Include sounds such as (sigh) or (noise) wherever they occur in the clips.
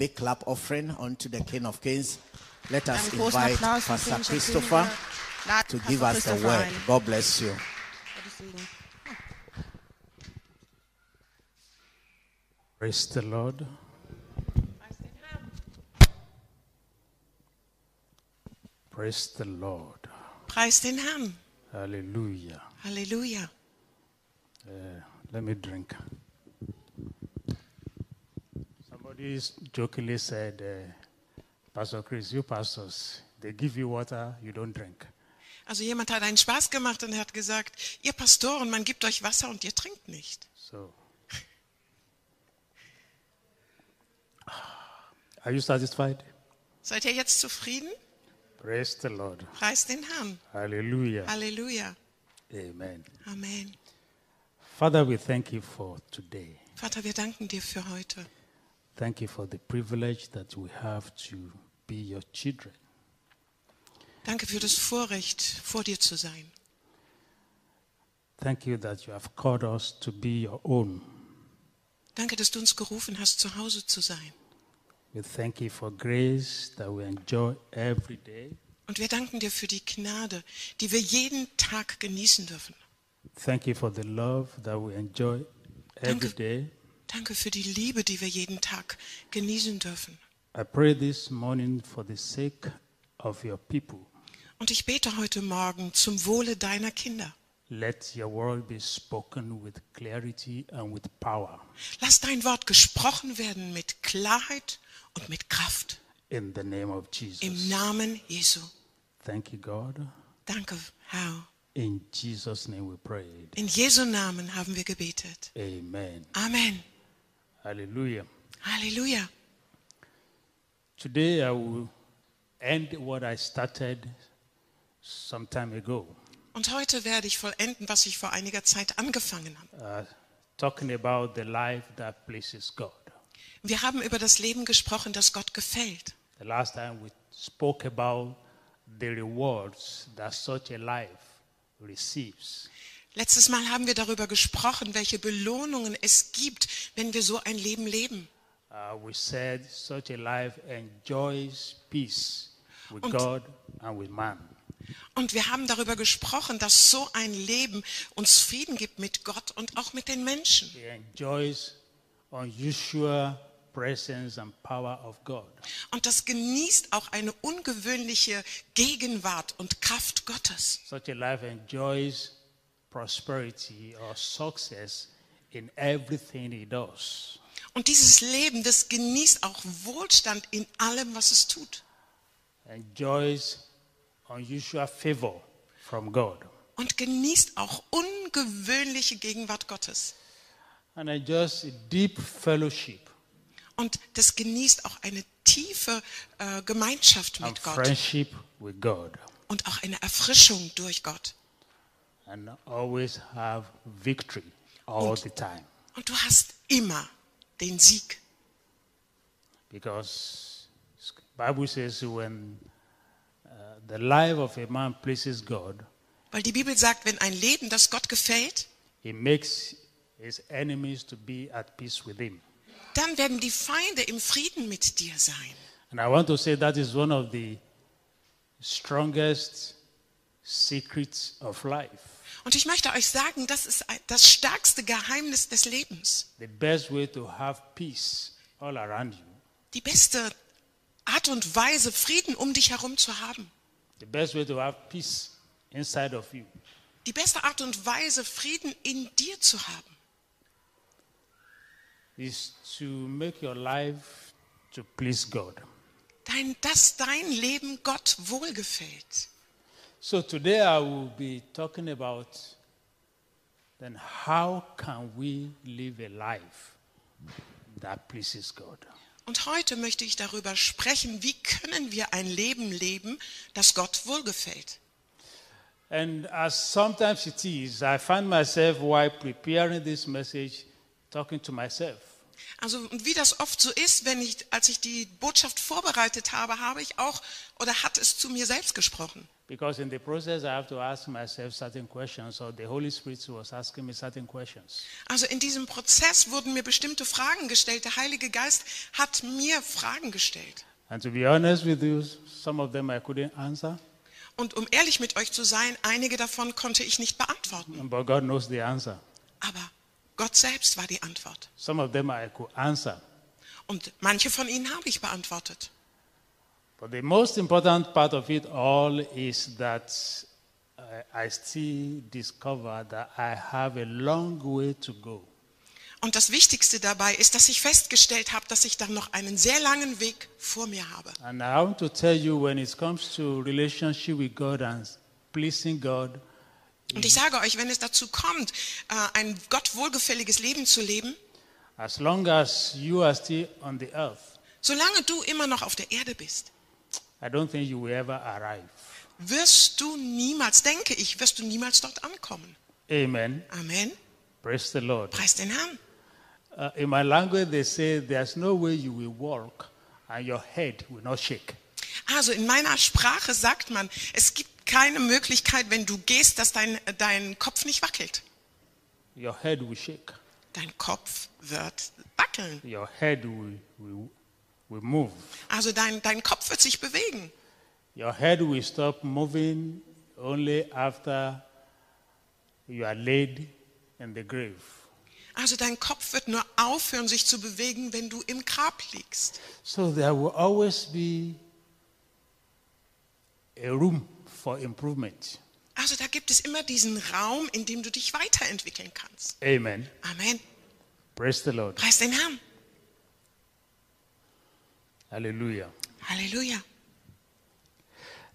big clap offering unto the King of Kings. Let us Einen großen invite Pastor König Christopher Könige. To give us the Christopher word. God bless you. Gottes Segen. Praise the Lord. Praise the Lord. Praise den Herrn. Hallelujah. Hallelujah. Uh, let me drink. Somebody jokingly said, uh, Pastor Chris, you pastors, they give you water, you don't drink. Also jemand hat einen Spaß gemacht und hat gesagt, ihr Pastoren, man gibt euch Wasser und ihr trinkt nicht. So, (sighs) are you satisfied? Seid ihr jetzt zufrieden? Praise the Lord. Preis den Herrn. Hallelujah. Halleluja. Amen. Amen. Father, we thank you for today. Vater, wir danken dir für heute. Thank you for the privilege that we have to be your children. Danke für das Vorrecht, vor dir zu sein. Thank you that you have called us to be your own. Danke, dass du uns gerufen hast, zu Hause zu sein. We thank you for grace that we enjoy every day. Und wir danken dir für die Gnade, die wir jeden Tag genießen dürfen. Thank you for the love that we enjoy every Danke. day. Danke für die Liebe, die wir jeden Tag genießen dürfen. I pray this morning for the sake of your people. Und ich bete heute Morgen zum Wohle deiner Kinder. Let your word be spoken with clarity and with power. Lass dein Wort gesprochen werden mit Klarheit und mit Kraft. In the name of Jesus. Im Namen Jesu. Thank you, God. Danke, Herr. In Jesus' name we prayed. In Jesu Namen haben wir gebetet. Amen. Amen. Hallelujah. Halleluja. Today I will end what I started some time ago, Und heute werde ich vollenden, was ich vor einiger Zeit angefangen habe. uh, talking about the life that pleases God. Wir haben über das Leben gesprochen, das Gott gefällt. The last time we spoke about the rewards that such a life receives. Letztes Mal haben wir darüber gesprochen, welche Belohnungen es gibt, wenn wir so ein Leben leben. Uh, we said such a life enjoys peace with Und- God and with man. Und wir haben darüber gesprochen, dass so ein Leben uns Frieden gibt mit Gott und auch mit den Menschen. It enjoys unusual presence and power of God. Und das genießt auch eine ungewöhnliche Gegenwart und Kraft Gottes. Such a life enjoys prosperity or success in everything he does. Und dieses Leben, das genießt auch Wohlstand in allem, was es tut. Enjoys unusual favor from God. Und genießt auch ungewöhnliche Gegenwart Gottes. And enjoys deep fellowship Und das genießt auch eine tiefe äh, Gemeinschaft and mit Gott. friendship with God. Und auch eine Erfrischung durch Gott. And always have victory all the time. Und du hast immer den Sieg. Because Bible says when uh, the life of a man pleases God, Weil die Bibel sagt, wenn ein Leben, das Gott gefällt, he makes his enemies to be at peace with him. dann werden die Feinde im Frieden mit dir sein. And I want to say that is one of the strongest secrets of life. Und ich möchte euch sagen, das ist das stärkste Geheimnis des Lebens. The best way to have peace all around you, Die beste Art und Weise, Frieden um dich herum zu haben. the best way to have peace inside of you Die beste Art und Weise, Frieden in dir zu haben, is to make your life to please God. dein, dass dein Leben Gott wohlgefällt. So today I will be talking about then how can we live a life that pleases God? Und heute möchte ich darüber sprechen, wie können wir ein Leben leben, das Gott wohlgefällt. And as sometimes it is, I find myself while preparing this message talking to myself. Also wie das oft so ist, wenn ich, als ich die Botschaft vorbereitet habe, habe ich auch oder hat es zu mir selbst gesprochen. Because in the process, I have to ask myself certain questions, or the Holy Spirit was asking me certain questions. Also in diesem Prozess wurden mir bestimmte Fragen gestellt. Der Heilige Geist hat mir Fragen gestellt. And to be honest with you, some of them I couldn't answer, Und um ehrlich mit euch zu sein, einige davon konnte ich nicht beantworten. but God knows the answer. Aber Gott selbst war die Antwort. Some of them I could answer. Und manche von ihnen habe ich beantwortet. But the most important part of it all is that uh, I still discover that I have a long way to go. Und das Wichtigste dabei ist, dass ich festgestellt habe, dass ich dann noch einen sehr langen Weg vor mir habe. And I want to tell you when it comes to relationship with God and pleasing God, Und ich sage euch, wenn es dazu kommt, äh, ein Gott wohlgefälliges Leben zu leben, as long as you are still on the earth, solange du immer noch auf der Erde bist, I don't think you will ever arrive. wirst du niemals, denke ich, wirst du niemals dort ankommen. Amen. Amen. Praise the Lord. Preis den Herrn. Uh, in my language, they say there's no way you will walk and your head will not shake. Also in meiner Sprache sagt man, es gibt keine Möglichkeit, wenn du gehst, dass dein, dein Kopf nicht wackelt. Your head will shake. Dein Kopf wird wackeln. Your head will, will, will move. Also dein, dein Kopf wird sich bewegen. Your head will stop moving only after you are laid in the grave. Also dein Kopf wird nur aufhören, sich zu bewegen, wenn du im Grab liegst. So there will always be a room for improvement. Also da gibt es immer diesen Raum, in dem du dich weiterentwickeln kannst. Amen. Amen. Praise the Lord. Preis den Herrn. Hallelujah. Halleluja.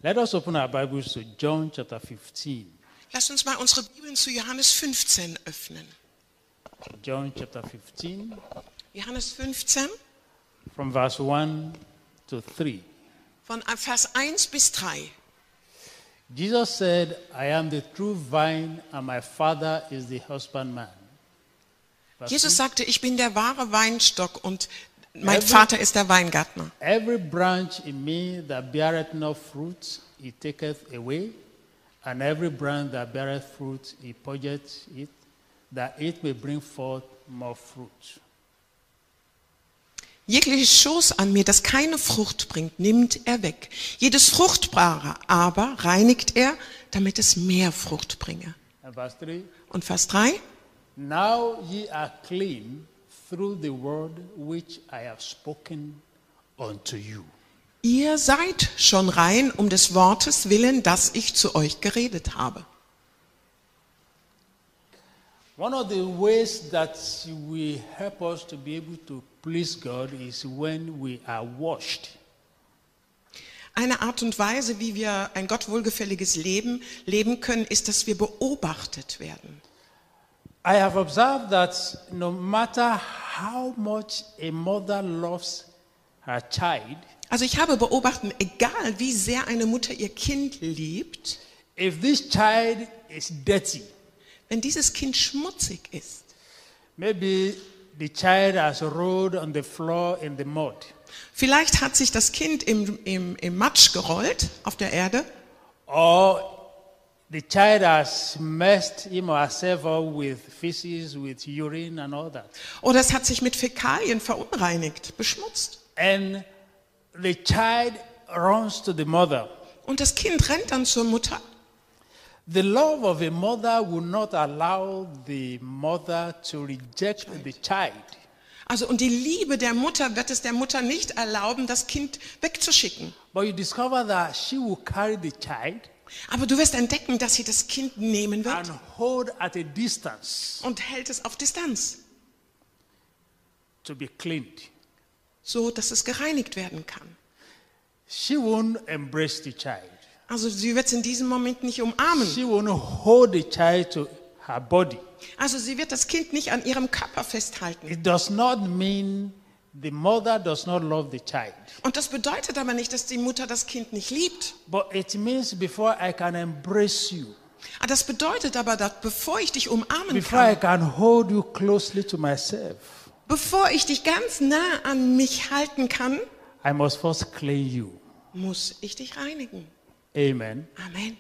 Let us open our Bibles to John chapter 15. Lass uns mal unsere Bibeln zu Johannes 15 öffnen. John chapter 15, Johannes 15 from verse 1 to 3. von Vers 1 bis 3. Jesus said, I am the true vine, and my Father is the husbandman. Jesus sagte, ich bin der wahre Weinstock und mein Every- Vater ist der Weingärtner. Every branch in me that beareth no fruit, he taketh away, and every branch that beareth fruit, he purgeth it, that it may bring forth more fruit. Jegliches Schoß an mir, das keine Frucht bringt, nimmt er weg. Jedes Fruchtbare aber reinigt er, damit es mehr Frucht bringe. And verse 3 Und Vers 3. Now ye are clean through the word which I have spoken unto you. Ihr seid schon rein um des Wortes willen, das ich zu euch geredet habe. One of the ways that will help us to be able to please God is when we are washed. Eine Art und Weise, wie wir ein Gott wohlgefälliges Leben leben können, ist, dass wir beobachtet werden. I have observed that no matter how much a mother loves her child, Also ich habe beobachtet, egal wie sehr eine Mutter ihr Kind liebt, if this child is dirty, wenn dieses Kind schmutzig ist, maybe the child has rolled on the floor in the mud, vielleicht hat sich das Kind im, im, im Matsch gerollt auf der Erde or the child has messed him or herself up with feces, with urine, and all that. oder es hat sich mit Fäkalien verunreinigt, beschmutzt. And the child runs to the mother. Und das Kind rennt dann zur Mutter. The love of a mother will not allow the mother to reject the child. Also und die Liebe der Mutter wird es der Mutter nicht erlauben, das Kind wegzuschicken. But you discover that she will carry the child Aber du wirst entdecken, dass sie das Kind nehmen wird and hold at a distance und hält es auf Distanz, to be cleaned. so dass es gereinigt werden kann. She won't embrace the child. Also sie wird es in diesem Moment nicht umarmen. She won't hold the child to her body. Also sie wird das Kind nicht an ihrem Körper festhalten. It does not mean the mother does not love the child. Und das bedeutet aber nicht, dass die Mutter das Kind nicht liebt. But it means before I can embrace you, Ah, Das bedeutet aber, dass bevor ich dich umarmen before I kann, can hold you closely to myself, Bevor ich dich ganz nah an mich halten kann, I must first clean you. muss ich dich reinigen. Amen. Amen.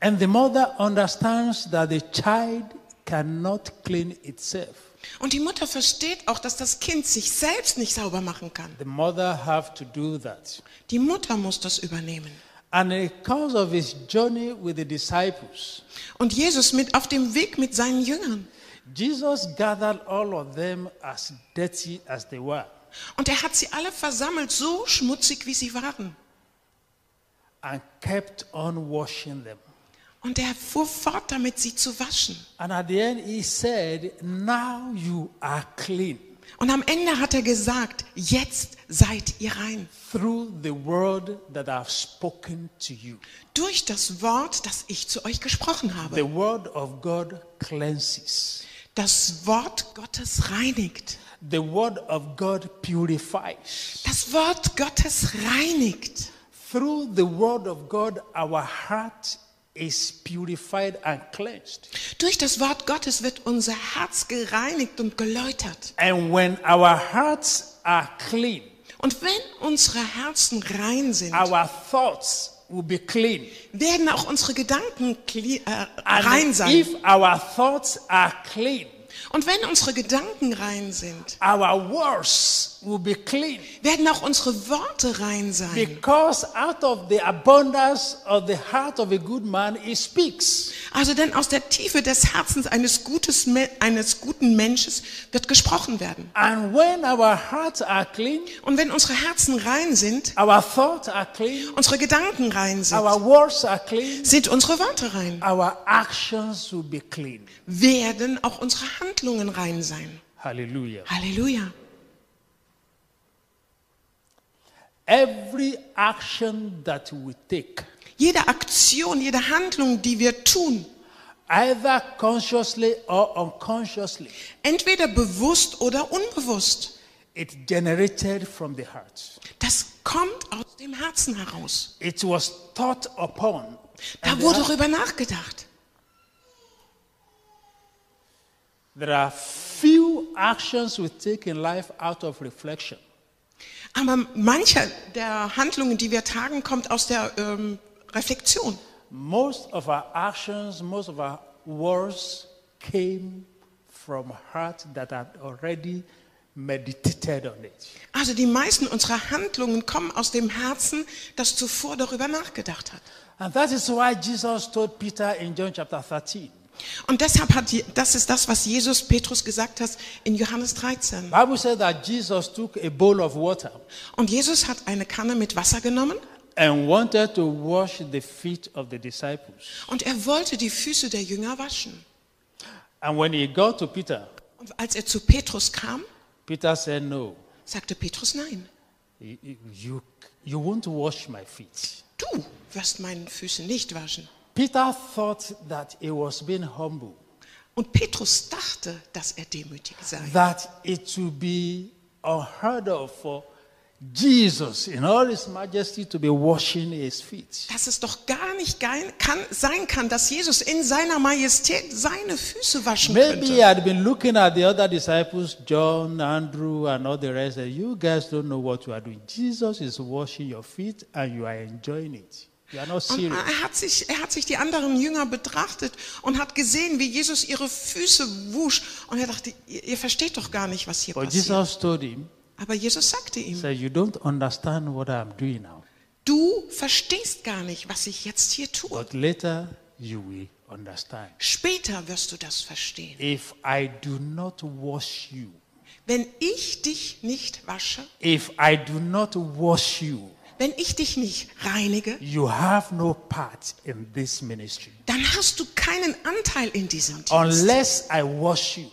And the mother understands that the child cannot clean itself. Und die Mutter versteht auch, dass das Kind sich selbst nicht sauber machen kann. The mother have to do that. Die Mutter muss das übernehmen. And course of his journey with the disciples, Und Jesus mit auf dem Weg mit seinen Jüngern. Jesus gathered all of them as dirty as they were Und er hat sie alle versammelt, so schmutzig wie sie waren. And kept on washing them. Und er fuhr fort damit, sie zu waschen. And at the end, he said, Now you are clean Und am Ende hat er gesagt, jetzt seid ihr rein. through the word that I've spoken to you. Durch das Wort, das ich zu euch gesprochen habe. The word of God cleanses, Das Wort Gottes reinigt. the word of God purifies. Das Wort Gottes reinigt. Through the word of God, our heart is purified and cleansed. Durch das Wort Gottes wird unser Herz gereinigt und geläutert. And when our hearts are clean, Und wenn unsere Herzen rein sind, our thoughts will be clean. werden auch unsere Gedanken kli- äh, rein sein. if our thoughts are clean, Und wenn unsere Gedanken rein sind, our words will be clean. werden auch unsere Worte rein sein. Because out of the abundance of the heart of a good man, he speaks. Also denn aus der Tiefe des Herzens eines, Gutes, eines guten Menschen wird gesprochen werden. And when our hearts are clean, Und wenn unsere Herzen rein sind, our thoughts are clean, unsere Gedanken rein sind, our words are clean, sind unsere Worte rein. our actions will be clean. Werden auch unsere Handlungen rein sein. Hallelujah. Halleluja. Every action that we take, Jede Aktion, jede Handlung, die wir tun, either consciously or unconsciously, entweder bewusst oder unbewusst, it generated from the heart. das kommt aus dem Herzen heraus. It was thought upon. Da wurde darüber nachgedacht. there are few actions we take in life out of reflection. Aber manche der Handlungen, die wir tagen, kommt aus der ähm, Reflexion. Most of our actions, most of our words came from heart that had already meditated on it. Also die meisten unserer Handlungen kommen aus dem Herzen, das zuvor darüber nachgedacht hat. And that is why Jesus told Peter in John chapter 13. Und deshalb hat das ist das, was Jesus Petrus gesagt hat in Johannes 13. Bible said that Jesus took a bowl of water Und Jesus hat eine Kanne mit Wasser genommen and wanted to wash the feet of the disciples. und er wollte die Füße der Jünger waschen. And when he got to Peter, Und als er zu Petrus kam, Peter said, No, sagte Petrus nein. you, you, you won't wash my feet. Du wirst meine Füße nicht waschen. Peter thought that he was being humble, Und Petrus dachte, dass er demütig sei. that it would be unheard of for Jesus in all his majesty to be washing his feet. Dass es doch gar nicht kann, sein kann, dass Jesus in seiner Majestät seine Füße waschen Maybe he had been looking at the other disciples, John, Andrew, and all the rest, and you guys don't know what you are doing. Jesus is washing your feet and you are enjoying it. Und er hat, sich, er hat sich die anderen Jünger betrachtet und hat gesehen, wie Jesus ihre Füße wusch. Und er dachte, ihr, ihr versteht doch gar nicht, was hier But passiert. Jesus told him, Aber Jesus sagte ihm, said, You don't understand what I'm doing now. du verstehst gar nicht, was ich jetzt hier tue. But later you will understand. Später wirst du das verstehen. If I do not wash you, Wenn ich dich nicht wasche, if I do not wash you, wenn ich dich nicht reinige, you have no part in this ministry. dann hast du keinen Anteil in diesem Dienst. Unless I wash you,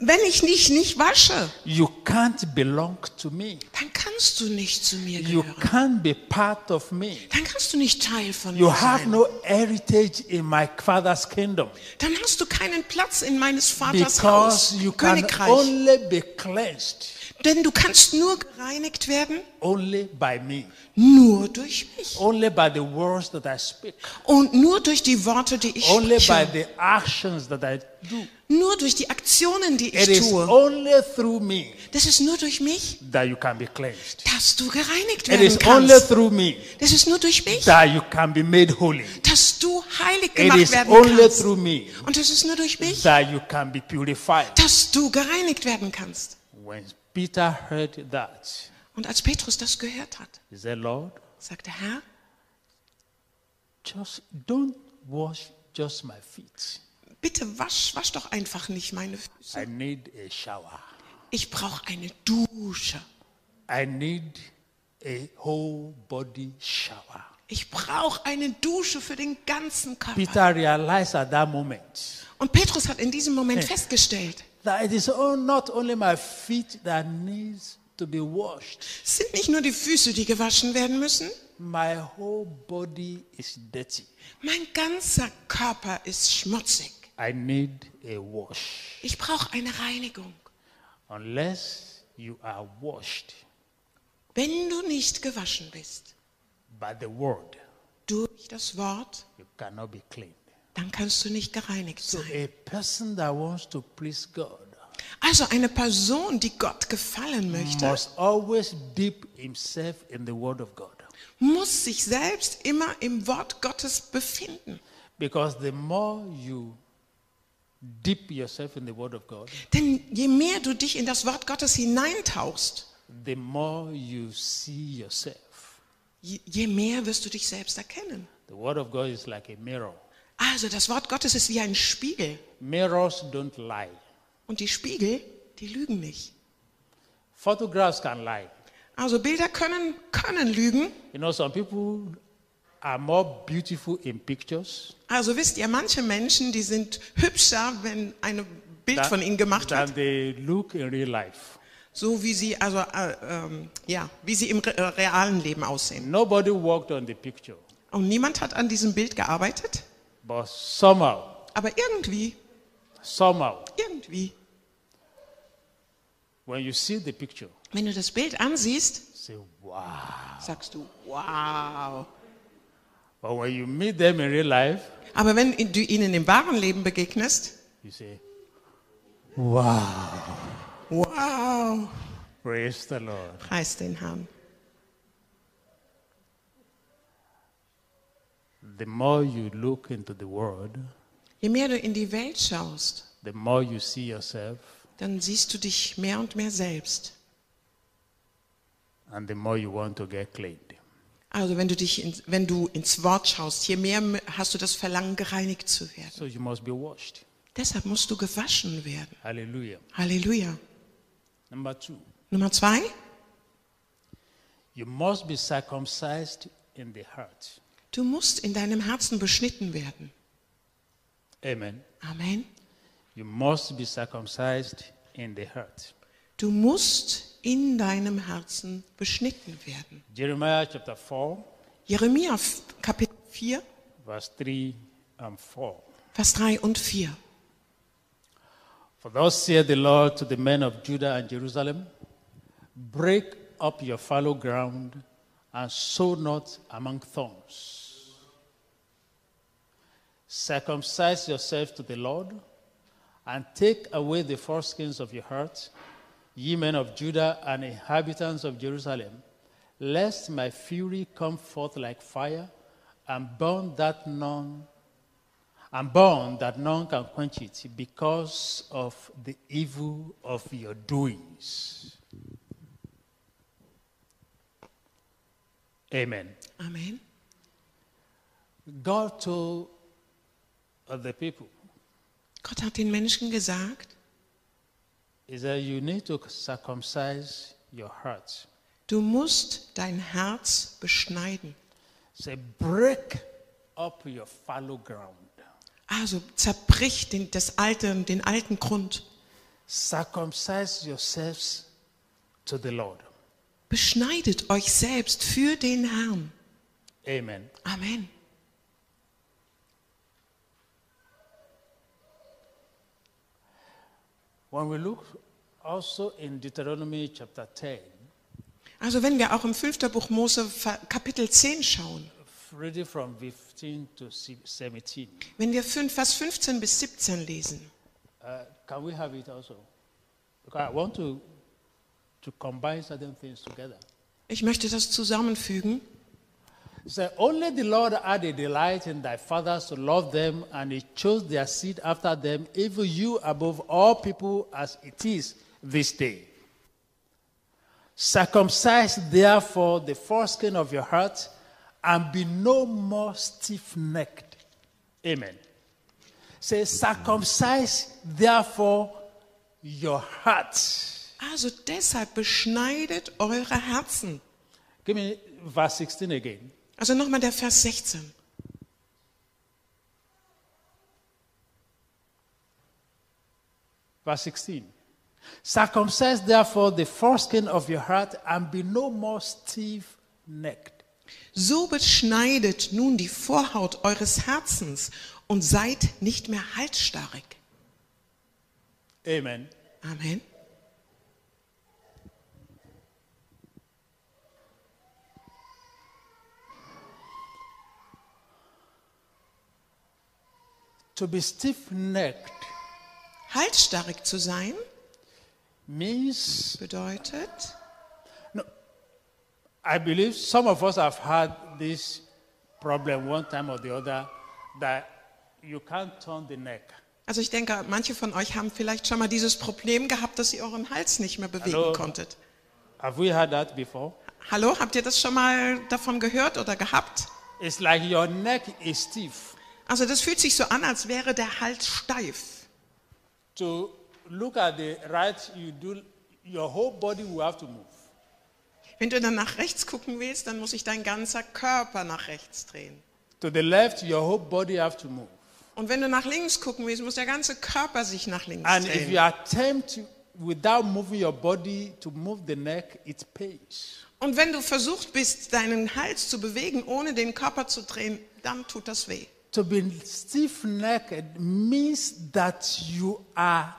Wenn ich dich nicht wasche, you can't belong to me. dann kannst du nicht zu mir You gehören. can't be part of me. Dann kannst du nicht Teil von You mir have sein. no heritage in my father's kingdom Dann hast du keinen Platz in meines Vaters because Haus, you can Königreich. only be cleansed Denn du kannst nur gereinigt werden, only by me, nur durch mich. only by the words that I speak, Und nur durch die Worte, die ich only by spreche. the actions that I do. Nur durch die Aktionen, die It ich is tue. only through me Das ist nur durch mich, that you can be cleansed. dass du gereinigt It is werden only kannst. through me Das ist nur durch mich, that you can be made holy. dass du heilig It gemacht is werden only kannst. through me Und das ist nur durch mich, that you can be purified. dass du gereinigt werden kannst. When Peter heard that, Und als Petrus das gehört hat, he said, Lord, sagte Herr, just don't wash just my feet. bitte wasch, wasch doch einfach nicht meine I Füße. need a shower. Ich brauche eine Dusche. I need a whole body shower. Ich brauche eine Dusche für den ganzen Körper. Peter realized at that moment Und Petrus hat in diesem Moment festgestellt, that it is not only my feet that needs to be washed. es sind nicht nur die Füße, die gewaschen werden müssen, My whole body is dirty. mein ganzer Körper ist schmutzig. I need a wash. Ich brauche eine Reinigung. Unless you are washed Wenn du nicht gewaschen bist by the word, durch das Wort, you cannot be clean. Dann kannst du nicht gereinigt So sein. a person that wants to please God Also eine Person, die Gott gefallen möchte, must always dip himself in the word of God. muss sich selbst immer im Wort Gottes befinden. Because the more you dip yourself in the word of God, Denn je mehr du dich in das Wort Gottes hineintauchst, the more you see yourself. je, je mehr wirst du dich selbst erkennen. The word of God is like a mirror. Also das Wort Gottes ist wie ein Spiegel. Mirrors don't lie. Und die Spiegel, die lügen nicht. Photographs can lie. Also Bilder können, können lügen. You know, some people are more beautiful in pictures Also wisst ihr, manche Menschen, die sind hübscher, wenn ein Bild von ihnen gemacht than wird, they look in real life. so wie sie, also, äh, ähm, ja, wie sie im äh, realen Leben aussehen. Nobody worked on the picture, Und niemand hat an diesem Bild gearbeitet, but somehow, aber irgendwie, somehow, irgendwie, when you see the picture, wenn du das Bild ansiehst, say, wow. sagst du, wow. But when you meet them in real life, Aber wenn du ihnen im wahren Leben begegnest, you say, wow. wow, Praise the Lord. preis den Herrn. The more you look into the world, Je mehr du in die Welt schaust, the more you see yourself, dann siehst du dich mehr und mehr selbst. and the more you want to get cleaned. Also wenn du dich, in, wenn du ins Wort schaust, je mehr hast du das Verlangen, gereinigt zu werden. So you must be washed. Deshalb musst du gewaschen werden. Hallelujah. Halleluja. Number two, Nummer zwei, you must be circumcised in the heart. Du musst in deinem Herzen beschnitten werden. Amen. Amen. You must be circumcised in the heart. Du musst in deinem Herzen beschnitten werden. Jeremiah chapter 4, Jeremia Kapitel 4, verse 3 and 4. Vers 3 und 4. For thus saith the Lord to the men of Judah and Jerusalem Break up your fallow ground and sow not among thorns. Circumcise yourself to the Lord and take away the foreskins of your heart, ye men of Judah and inhabitants of Jerusalem, lest my fury come forth like fire and burn that none and burn that none can quench it because of the evil of your doings. Amen. Amen. God told the people, Gott hat den Menschen gesagt, is that you need to circumcise your heart. du musst dein Herz beschneiden. Say, break up your fallow ground. Also zerbrich den, das alte, den alten Grund. Circumcise yourselves to the Lord. Beschneidet euch selbst für den Herrn. Amen. Amen. When we look Also in Deuteronomy chapter 10, Also wenn wir auch im 5. Buch Mose Kapitel 10 schauen, reading from 15 to 17. wenn wir 5, Vers 15 bis 17 lesen, Uh, can we have it also? Because I want to, to combine certain things together. ich möchte das zusammenfügen. Said, Only the Lord had a delight in thy fathers to love them, and he chose their seed after them, even you above all people as it is this day. Circumcise therefore the foreskin of your heart, and be no more stiff necked. Amen. Say, circumcise therefore your heart. Also deshalb beschneidet eure Herzen. Give me verse 16 again. Also nochmal der Vers 16. Verse 16. Circumcise therefore the foreskin of your heart and be no more stiff necked. So beschneidet nun die Vorhaut eures Herzens und seid nicht mehr halsstarrig. Amen. Amen. To be stiff necked Halsstarrig zu sein means, bedeutet, I believe some of us have had this problem one time or the other that you can't turn the neck. also ich denke, manche von euch haben vielleicht schon mal dieses Problem gehabt, dass ihr euren Hals nicht mehr bewegen Hallo. konntet. Have we had that before? Hallo, habt ihr das schon mal davon gehört oder gehabt? It's like your neck is stiff. Also das fühlt sich so an, als wäre der Hals steif. To look at the right, you do, your whole body will have to move. Wenn du dann nach rechts gucken willst, dann muss sich dein ganzer Körper nach rechts drehen. To the left, your whole body have to move. Und wenn du nach links gucken willst, muss der ganze Körper sich nach links And if you drehen. attempt without moving your body to move the neck, it pains. Und wenn du versucht bist, deinen Hals zu bewegen, ohne den Körper zu drehen, dann tut das weh. To be stiff necked means that you are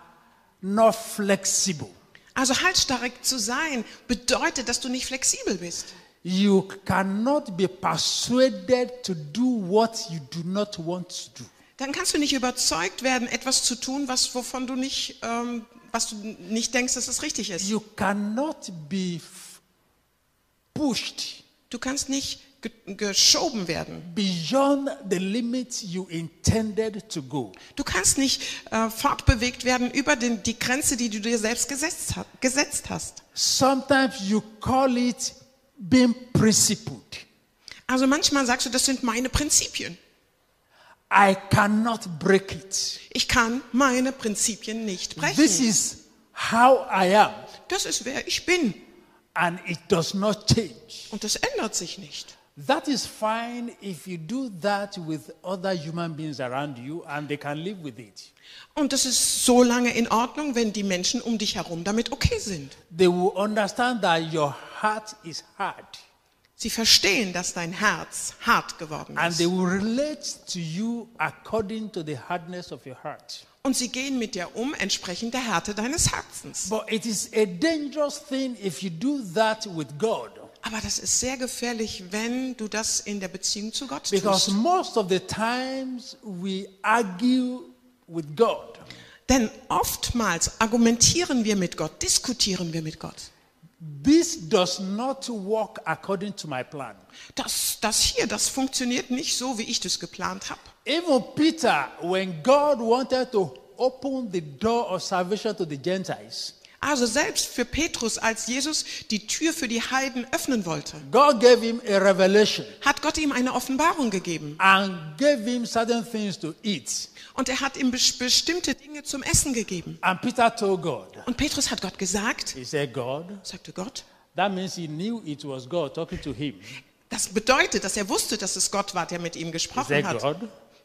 not flexible. Also halsstarrig zu sein bedeutet, dass du nicht flexibel bist. You cannot be persuaded to do what you do not want to do. Dann kannst du nicht überzeugt werden, etwas zu tun, was, wovon du nicht, ähm, was du nicht denkst, dass es richtig ist. You cannot be pushed Du kannst nicht geschoben werden. beyond the limit you intended to go. Du kannst nicht äh, fortbewegt werden über den, die Grenze, die du dir selbst gesetzt, gesetzt hast. Sometimes you call it being principled. Also manchmal sagst du, das sind meine Prinzipien. I cannot break it. Ich kann meine Prinzipien nicht brechen. This is how I am, Das ist wer ich bin. and it does not change. Und das ändert sich nicht. That is fine if you do that with other human beings around you and they can live with it. Und das ist so lange in Ordnung, wenn die Menschen um dich herum damit okay sind. They will understand that your heart is hard Sie verstehen, dass dein Herz hart geworden and ist. they will relate to you according to the hardness of your heart. Und sie gehen mit dir um, entsprechend der Härte deines Herzens. But it is a dangerous thing if you do that with God Aber das ist sehr gefährlich, wenn du das in der Beziehung zu Gott because tust. most of the times we argue with God. Denn oftmals argumentieren wir mit Gott, diskutieren wir mit Gott. This does not work according to my plan. Das, das hier, das funktioniert nicht so, wie ich das geplant habe. Even Peter, when God wanted to open the door of salvation to the Gentiles, Also selbst für Petrus, als Jesus die Tür für die Heiden öffnen wollte, God gave him a revelation hat Gott ihm eine Offenbarung gegeben. and gave him certain things to eat. Und er hat ihm bes- bestimmte Dinge zum Essen gegeben. And Peter told God, Und Petrus hat Gott gesagt, He said, God, sagte Gott, that means he knew it was God talking to him. das bedeutet, dass er wusste, dass es Gott war, der mit ihm He gesprochen said, hat. God,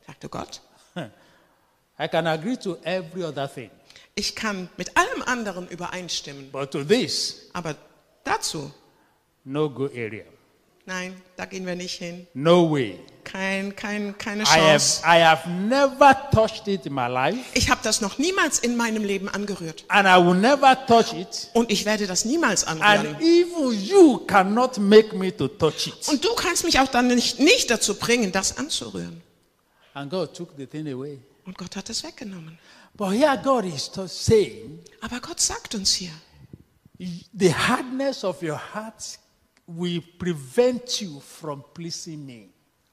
Sagte Gott, (laughs) I can agree to every other thing, ich kann mit allem anderen übereinstimmen, but to this, aber dazu no go area. Nein, da gehen wir nicht hin. No way. Kein, kein, keine I have, Chance. I have never touched it in my life, Ich habe das noch niemals in meinem Leben angerührt. and I will never touch it. Und ich werde das niemals And anrühren. even you cannot make me to touch it. Und du kannst mich auch dann nicht, nicht dazu bringen, das anzurühren. And God took the thing away. Und Gott hat es weggenommen. But here God is saying, Aber Gott sagt uns hier, the hardness of your heart will prevent you from pleasing me.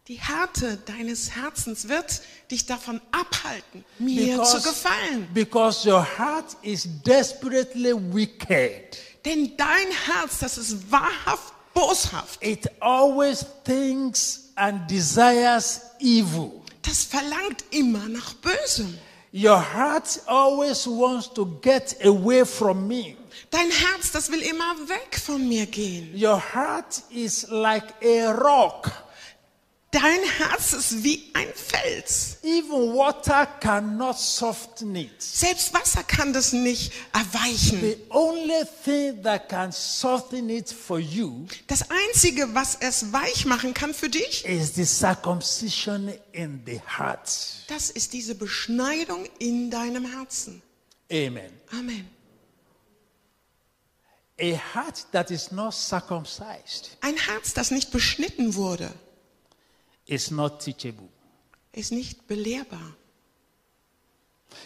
die Härte deines Herzens wird dich davon abhalten, mir zu gefallen. because your heart is desperately wicked. Denn dein Herz, das ist wahrhaft boshaft. It always thinks and desires evil. Das verlangt immer nach Bösem. Your heart always wants to get away from me. Dein Herz, das will immer weg von mir gehen. Your heart is like a rock. Dein Herz ist wie ein Fels. Even water cannot soften it. Selbst Wasser kann das nicht erweichen. The only thing that can soften it for you Das Einzige, was es weich machen kann für dich, is the circumcision in the heart. das ist diese Beschneidung in deinem Herzen. Amen. Amen. A heart that is not circumcised Ein Herz, das nicht beschnitten wurde, is not teachable. ist nicht belehrbar.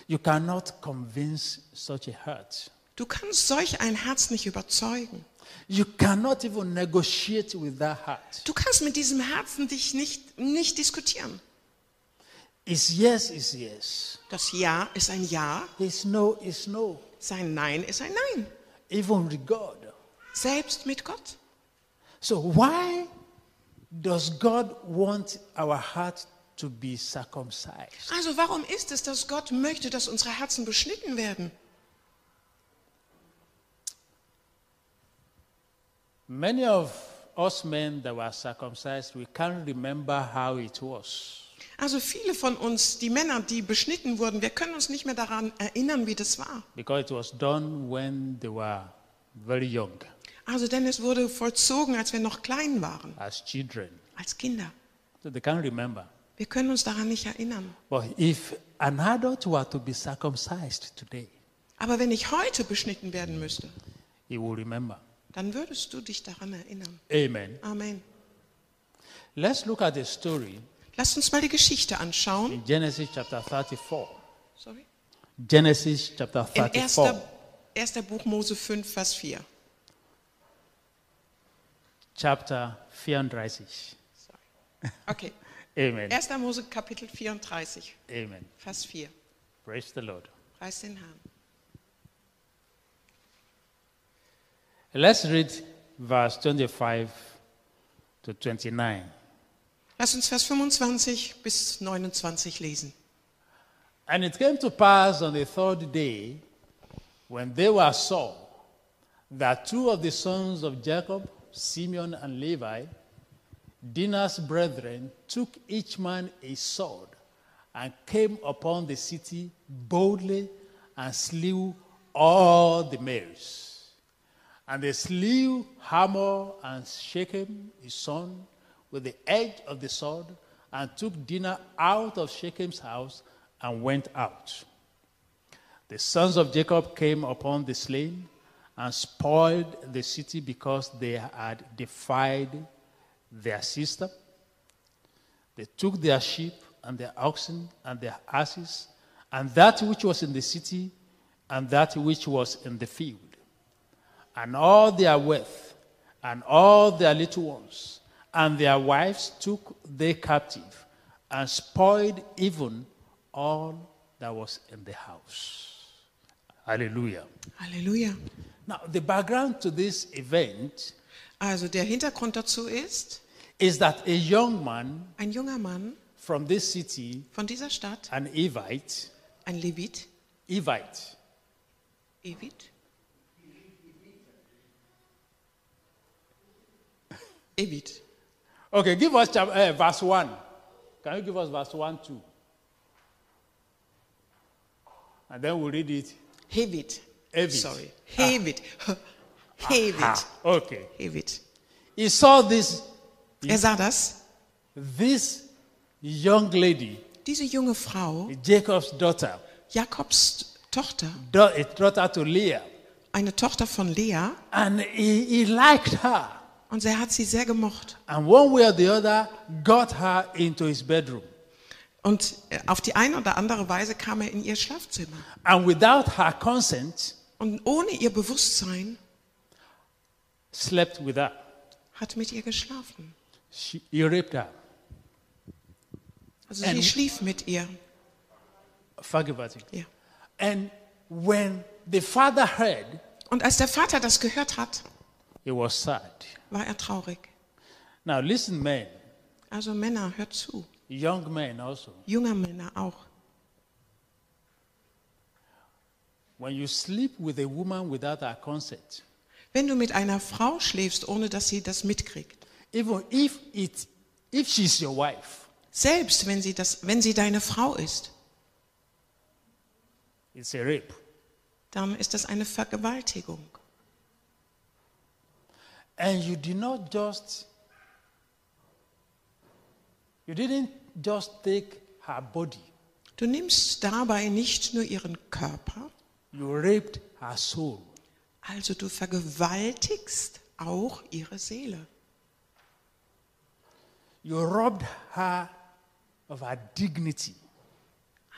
You cannot convince such a heart. Du kannst solch ein Herz nicht überzeugen. You cannot even negotiate with that heart. Du kannst mit diesem Herzen dich nicht, nicht diskutieren. Is yes, is yes. Das Ja ist ein Ja, Is no, is no. sein Nein ist ein Nein. Even with God. Selbst mit Gott. So why does God want our heart to be circumcised? Also warum ist es, dass Gott möchte, dass unsere Herzen beschnitten werden? Many of us men that were circumcised, we can't remember how it was. Also viele von uns, die Männer, die beschnitten wurden, wir können uns nicht mehr daran erinnern, wie das war. Because it was done when they were very young, Also denn es wurde vollzogen, als wir noch klein waren, as children. als Kinder. So they can't remember. Wir können uns daran nicht erinnern. But if an adult were to be circumcised today, Aber wenn ich heute beschnitten werden müsste, he will remember. dann würdest du dich daran erinnern. Amen. Amen. Let's look at the story Lasst uns mal die Geschichte anschauen. in Genesis chapter 34. Sorry. Genesis chapter In 34. 1. 1. Buch Mose 5, Vers 4. Chapter 34. Okay. (laughs) Amen. 1. Mose Kapitel 34, Amen. Vers 4. Praise the Lord. Preis den Herrn. Let's read verse 25 to 29. Lass uns Vers 25 bis 29 lesen. And it came to pass on the third day, when they were sore, that two of the sons of Jacob, Simeon and Levi, Dinah's brethren, took each man a sword and came upon the city boldly and slew all the males. And they slew Hamor and Shechem, his son, with the edge of the sword, and took Dinah out of Shechem's house and went out. The sons of Jacob came upon the slain and spoiled the city because they had defied their sister. They took their sheep and their oxen and their asses, and that which was in the city and that which was in the field, and all their wealth, and all their little ones, and their wives took they captive, and spoiled even all that was in the house. Hallelujah. Halleluja. Now, the background to this event Also der Hintergrund dazu ist, is that a young man ein junger Mann from this city, von dieser Stadt, an Evite, ein Levit, Evite, Evit, (laughs) Evit. Okay, give us uh, verse 1. Can you give us verse 1 too? And then we'll read it. Hevit. Hevit. Sorry. Hevit. Hevit. (laughs) Ah, okay. Hevit. He saw this Er sah das. This young lady, Diese junge Frau, Jacob's daughter, Jakobs Tochter, da- a daughter to Leah, eine Tochter von Lea, and he, he liked her. und er hat sie sehr gemocht. And one way or the other, got her into his bedroom. Und äh, auf die eine oder andere Weise kam er in ihr Schlafzimmer. And without her consent, Und ohne ihr Bewusstsein slept with her. hat mit ihr geschlafen. She, he raped her. Also And- sie schlief mit ihr. Forgive Ja. And when the father heard, Und als der Vater das gehört hat, he was sad. war er traurig. Now listen, men, Also Männer, hört zu. young men also. Junger Männer auch. When you sleep with a woman without her consent, Wenn du mit einer Frau schläfst, ohne dass sie das mitkriegt, even if it if she's your wife, selbst wenn sie, das, wenn sie deine Frau ist, it's a rape. dann ist das eine Vergewaltigung. And you did not just you didn't just take her body, Du nimmst dabei nicht nur ihren Körper, you raped her soul. also du vergewaltigst auch ihre Seele. You robbed her of her dignity.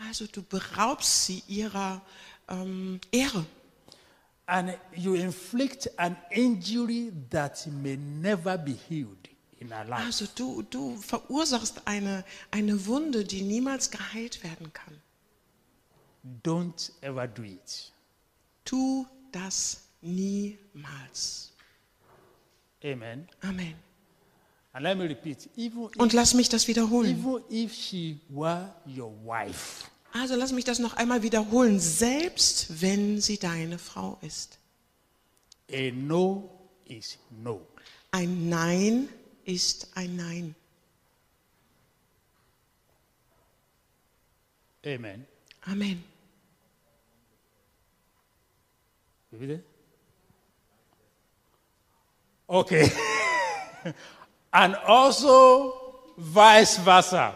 Also du beraubst sie ihrer ähm, Ehre. And you inflict an injury that may never be healed in her life. Also du, du verursachst eine, eine Wunde, die niemals geheilt werden kann. Don't ever do it. Tu das niemals. Amen. Amen. And let me repeat, even Und if, lass mich das wiederholen. even if she were your wife, Also lass mich das noch einmal wiederholen. Selbst wenn sie deine Frau ist. a no is no. Ein Nein ist ein Nein. Amen. Amen. With it? Okay. (laughs) and also vice versa.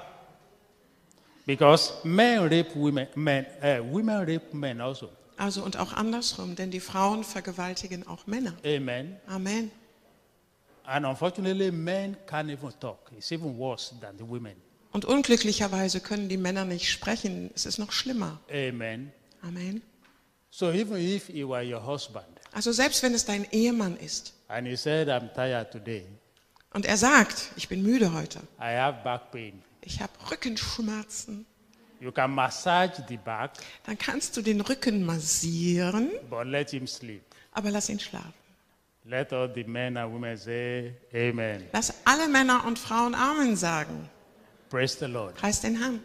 Because men rape women, men, uh, women rape men also. Also und auch andersrum, denn die Frauen vergewaltigen auch Männer. Amen. Amen. And unfortunately, men can't even talk. It's even worse than the women. Und unglücklicherweise können die Männer nicht sprechen. Es ist noch schlimmer. Amen. Amen. So even if he were your husband Also selbst wenn es dein Ehemann ist and he said, I'm tired today, und er sagt, ich bin müde heute, I have back pain, ich habe Rückenschmerzen, you can massage the back, dann kannst du den Rücken massieren, but let him sleep. aber lass ihn schlafen. Let all the men and women say, Amen. Lass alle Männer und Frauen Amen sagen. Praise the Lord. Preis den Herrn.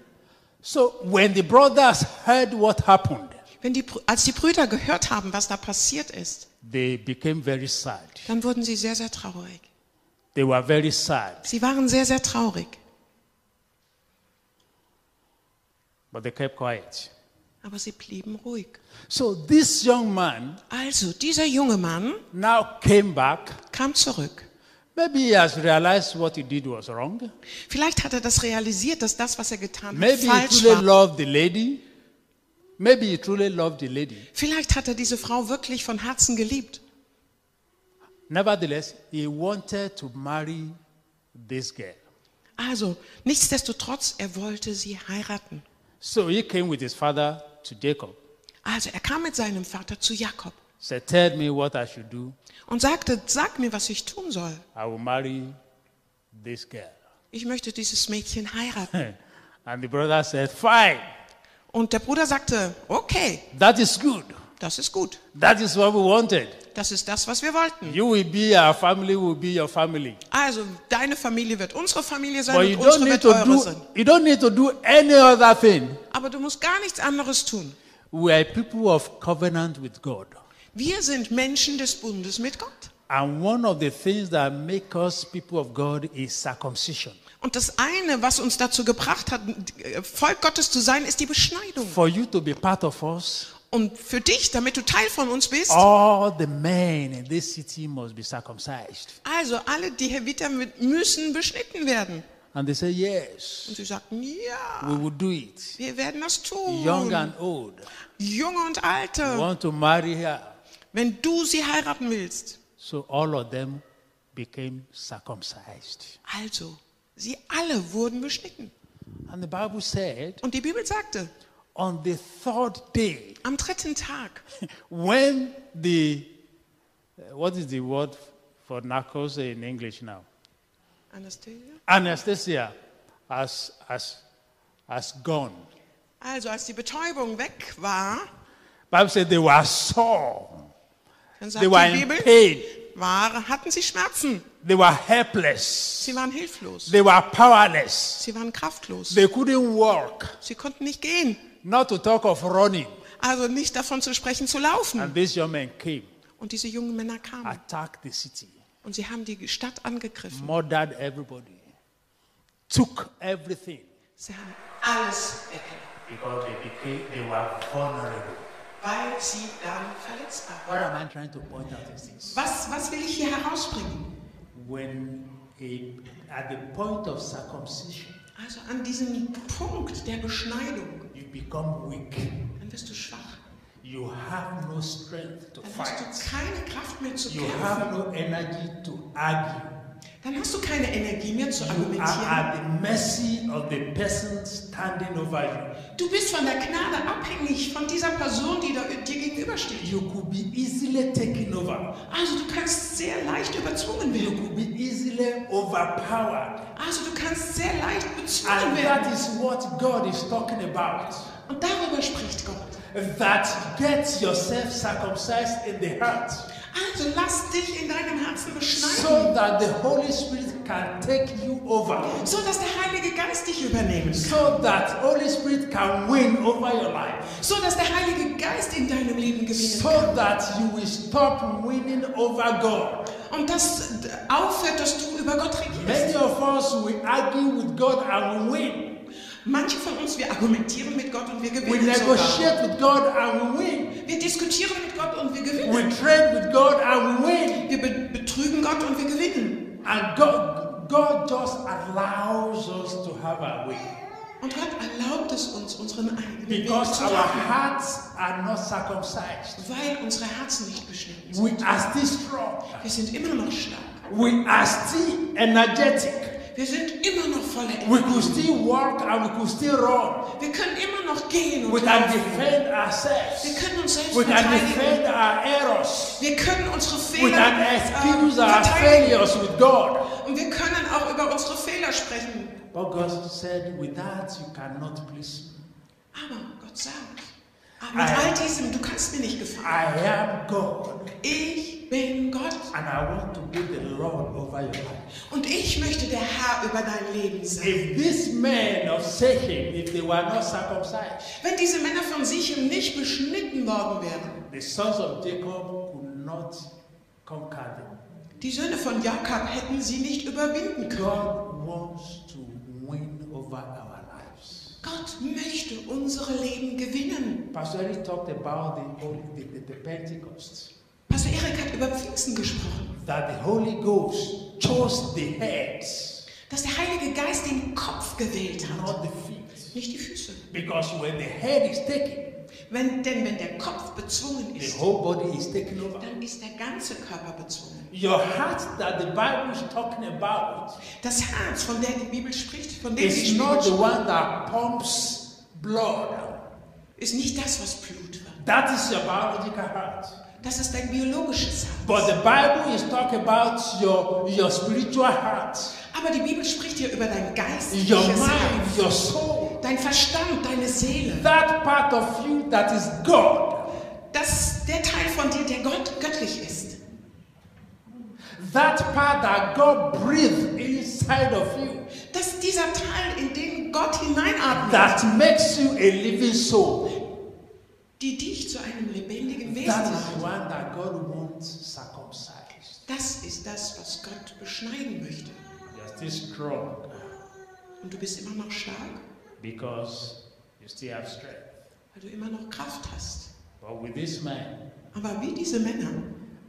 So when the brothers heard what happened, Wenn die, als die Brüder gehört haben, was da passiert ist, they became very sad. dann wurden sie sehr, sehr traurig. They were very sad, Sie waren sehr, sehr traurig. but they kept quiet. Aber sie blieben ruhig. So this young man Also, dieser junge Mann now came back. kam zurück. Maybe he has realized what he did was wrong. Vielleicht hat er das realisiert, dass das, was er getan hat, Maybe he falsch truly war. loved the lady. Maybe he truly loved the lady. Vielleicht hat er diese Frau wirklich von Herzen geliebt. Nevertheless, he wanted to marry this girl. Also, nichtsdestotrotz, er wollte sie heiraten. So he came with his father to Jacob. Also, er kam mit seinem Vater zu Jakob Said, Tell me what I should do. und sagte, sag mir, was ich tun soll. I will marry this girl. Ich möchte dieses Mädchen (laughs) heiraten. And the brother said, Fine, Und der Bruder sagte, okay, that is good. das ist gut. That is what we wanted. Das ist das, was wir wollten. You will be our family, will be your family. Also, deine Familie wird unsere Familie sein But und you don't unsere need wird to eure do sein. you don't need to do any other thing. Aber du musst gar nichts anderes tun. We are people of covenant with God. Wir sind Menschen des Bundes mit Gott. And one of the things that make us people of God is circumcision. Und das eine, was uns dazu gebracht hat, Volk Gottes zu sein, ist die Beschneidung. For you to be part of us, Und für dich, damit du Teil von uns bist, all the men in this city must be circumcised. also alle die Heviter müssen beschnitten werden. And they say, Yes, Und sie sagten, ja, we will do it. wir werden das tun. Young and old. Junge und We Alte, want to marry her. wenn du sie heiraten willst. So all of them became circumcised. Also, sie alle wurden beschnitten. And the Bible said, Und die Bibel sagte, on the third day, am dritten Tag, (laughs) when the, uh, what is the word for narcos in English now? Anastasia? Anesthesia has, has, has gone. Also, als die Betäubung weg war, Bible said they were sore. dann They sagt were die in Bibel, pain. war, hatten sie Schmerzen. They were helpless. Sie waren hilflos. They were powerless. Sie waren kraftlos. They couldn't walk. Sie konnten nicht gehen. Not to talk of running. Also nicht davon zu sprechen, zu laufen. And these young men came, Und diese jungen Männer kamen. attacked the city, Und sie haben die Stadt angegriffen. murdered everybody, took everything Sie haben alles weggenommen, because they became they were vulnerable. weil sie dann verletzbar What waren. am I trying to point out is this: Was, was will ich hier herausbringen? When a, at the point of circumcision, Also an diesem Punkt der Beschneidung, you become weak. dann wirst du schwach. You have no strength to Dann hast fight. du keine Kraft mehr zu You kämpfen. have no energy to argue. Dann hast du keine Energie mehr zu argumentieren. at the mercy of the person standing over you. Du bist von der Gnade abhängig von dieser Person, die da dir gegenübersteht. You could be easily taken over. Also du kannst sehr leicht überzwungen You werden. could be easily overpowered. Also du kannst sehr leicht bezwungen And that werden. is what God is talking about. Und darüber spricht Gott. That get yourself circumcised in the heart Also lass dich in deinem Herzen so beschneiden, that the Holy Spirit can take you over. so dass der Heilige Geist dich übernehmen kann. So that Holy Spirit can win over your life. So dass der Heilige Geist in deinem Leben gewinnen So kann. that you will stop winning over God. Und das aufhört, dass du über Gott regierst. Many of us will argue with God and we win. Manche von uns, wir argumentieren mit Gott und wir We gewinnen sogar. negotiate with God and we win. Wir diskutieren mit Gott und wir gewinnen. We trade with God and we win. Wir be betrügen Gott und wir gewinnen. And God, God just allows us to have our way. Und Gott erlaubt es uns, unseren eigenen Weg Because zu our hearts are not circumcised. weil unsere Herzen nicht beschnitten sind. We are still strong. Wir sind immer noch stark. We are still energetic. Wir sind immer noch voller We Energie. could still walk and we could still run. Wir können immer noch gehen We und can laufen. defend Wir ourselves. können uns selbst We can defend our errors. Wir können unsere We Fehler can äh, excuse our verteidigen. failures with God. Und wir können auch über unsere Fehler sprechen. But God said, with that you cannot please me. Aber Gott sagt, ah, mit I- all diesem, du kannst mir nicht gefallen. I am God Ich bin Gott and I want to be the Lord over your life. und ich möchte der Herr über dein Leben sein. If these men of Shechem, if they were not circumcised, Wenn diese Männer von Sichem nicht beschnitten worden wären, the sons of Jacob could not conquer them. die Söhne von Jakob hätten sie nicht überwinden können. God wants to win over our lives. Gott möchte unsere Leben gewinnen. Pastor Eric talked about the, the, the, the Pentecost. Pastor Erik hat über Pfingsten gesprochen, That the Holy Ghost chose the heads, dass der Heilige Geist den Kopf gewählt hat, not the feet. nicht die Füße. Because when the head is taken, Wenn, denn wenn der Kopf bezwungen the ist, whole body is taken over. dann ist der ganze Körper bezwungen. Your heart that the Bible is talking about Das Herz, von der die Bibel spricht, von dem die is Bibel not the spricht, one that pumps blood. ist nicht das, was Blut wird. That is your biological heart. Das ist dein biologisches Herz. But the Bible is talking about your, your spiritual heart, Aber die Bibel spricht hier über dein your geistliches mind, Herz, your soul. dein Verstand, deine Seele. That part of you that is God. Das der Teil von dir, der Gott göttlich ist. That part that God breathed inside of you. Das ist dieser Teil, in den Gott hineinatmet, That makes you a living soul. Die dich zu einem lebendigen Wesen macht. Das ist das, was Gott beschneiden möchte. Und du bist immer noch stark, because you still have strength. weil du immer noch Kraft hast. Man, Aber wie diese Männer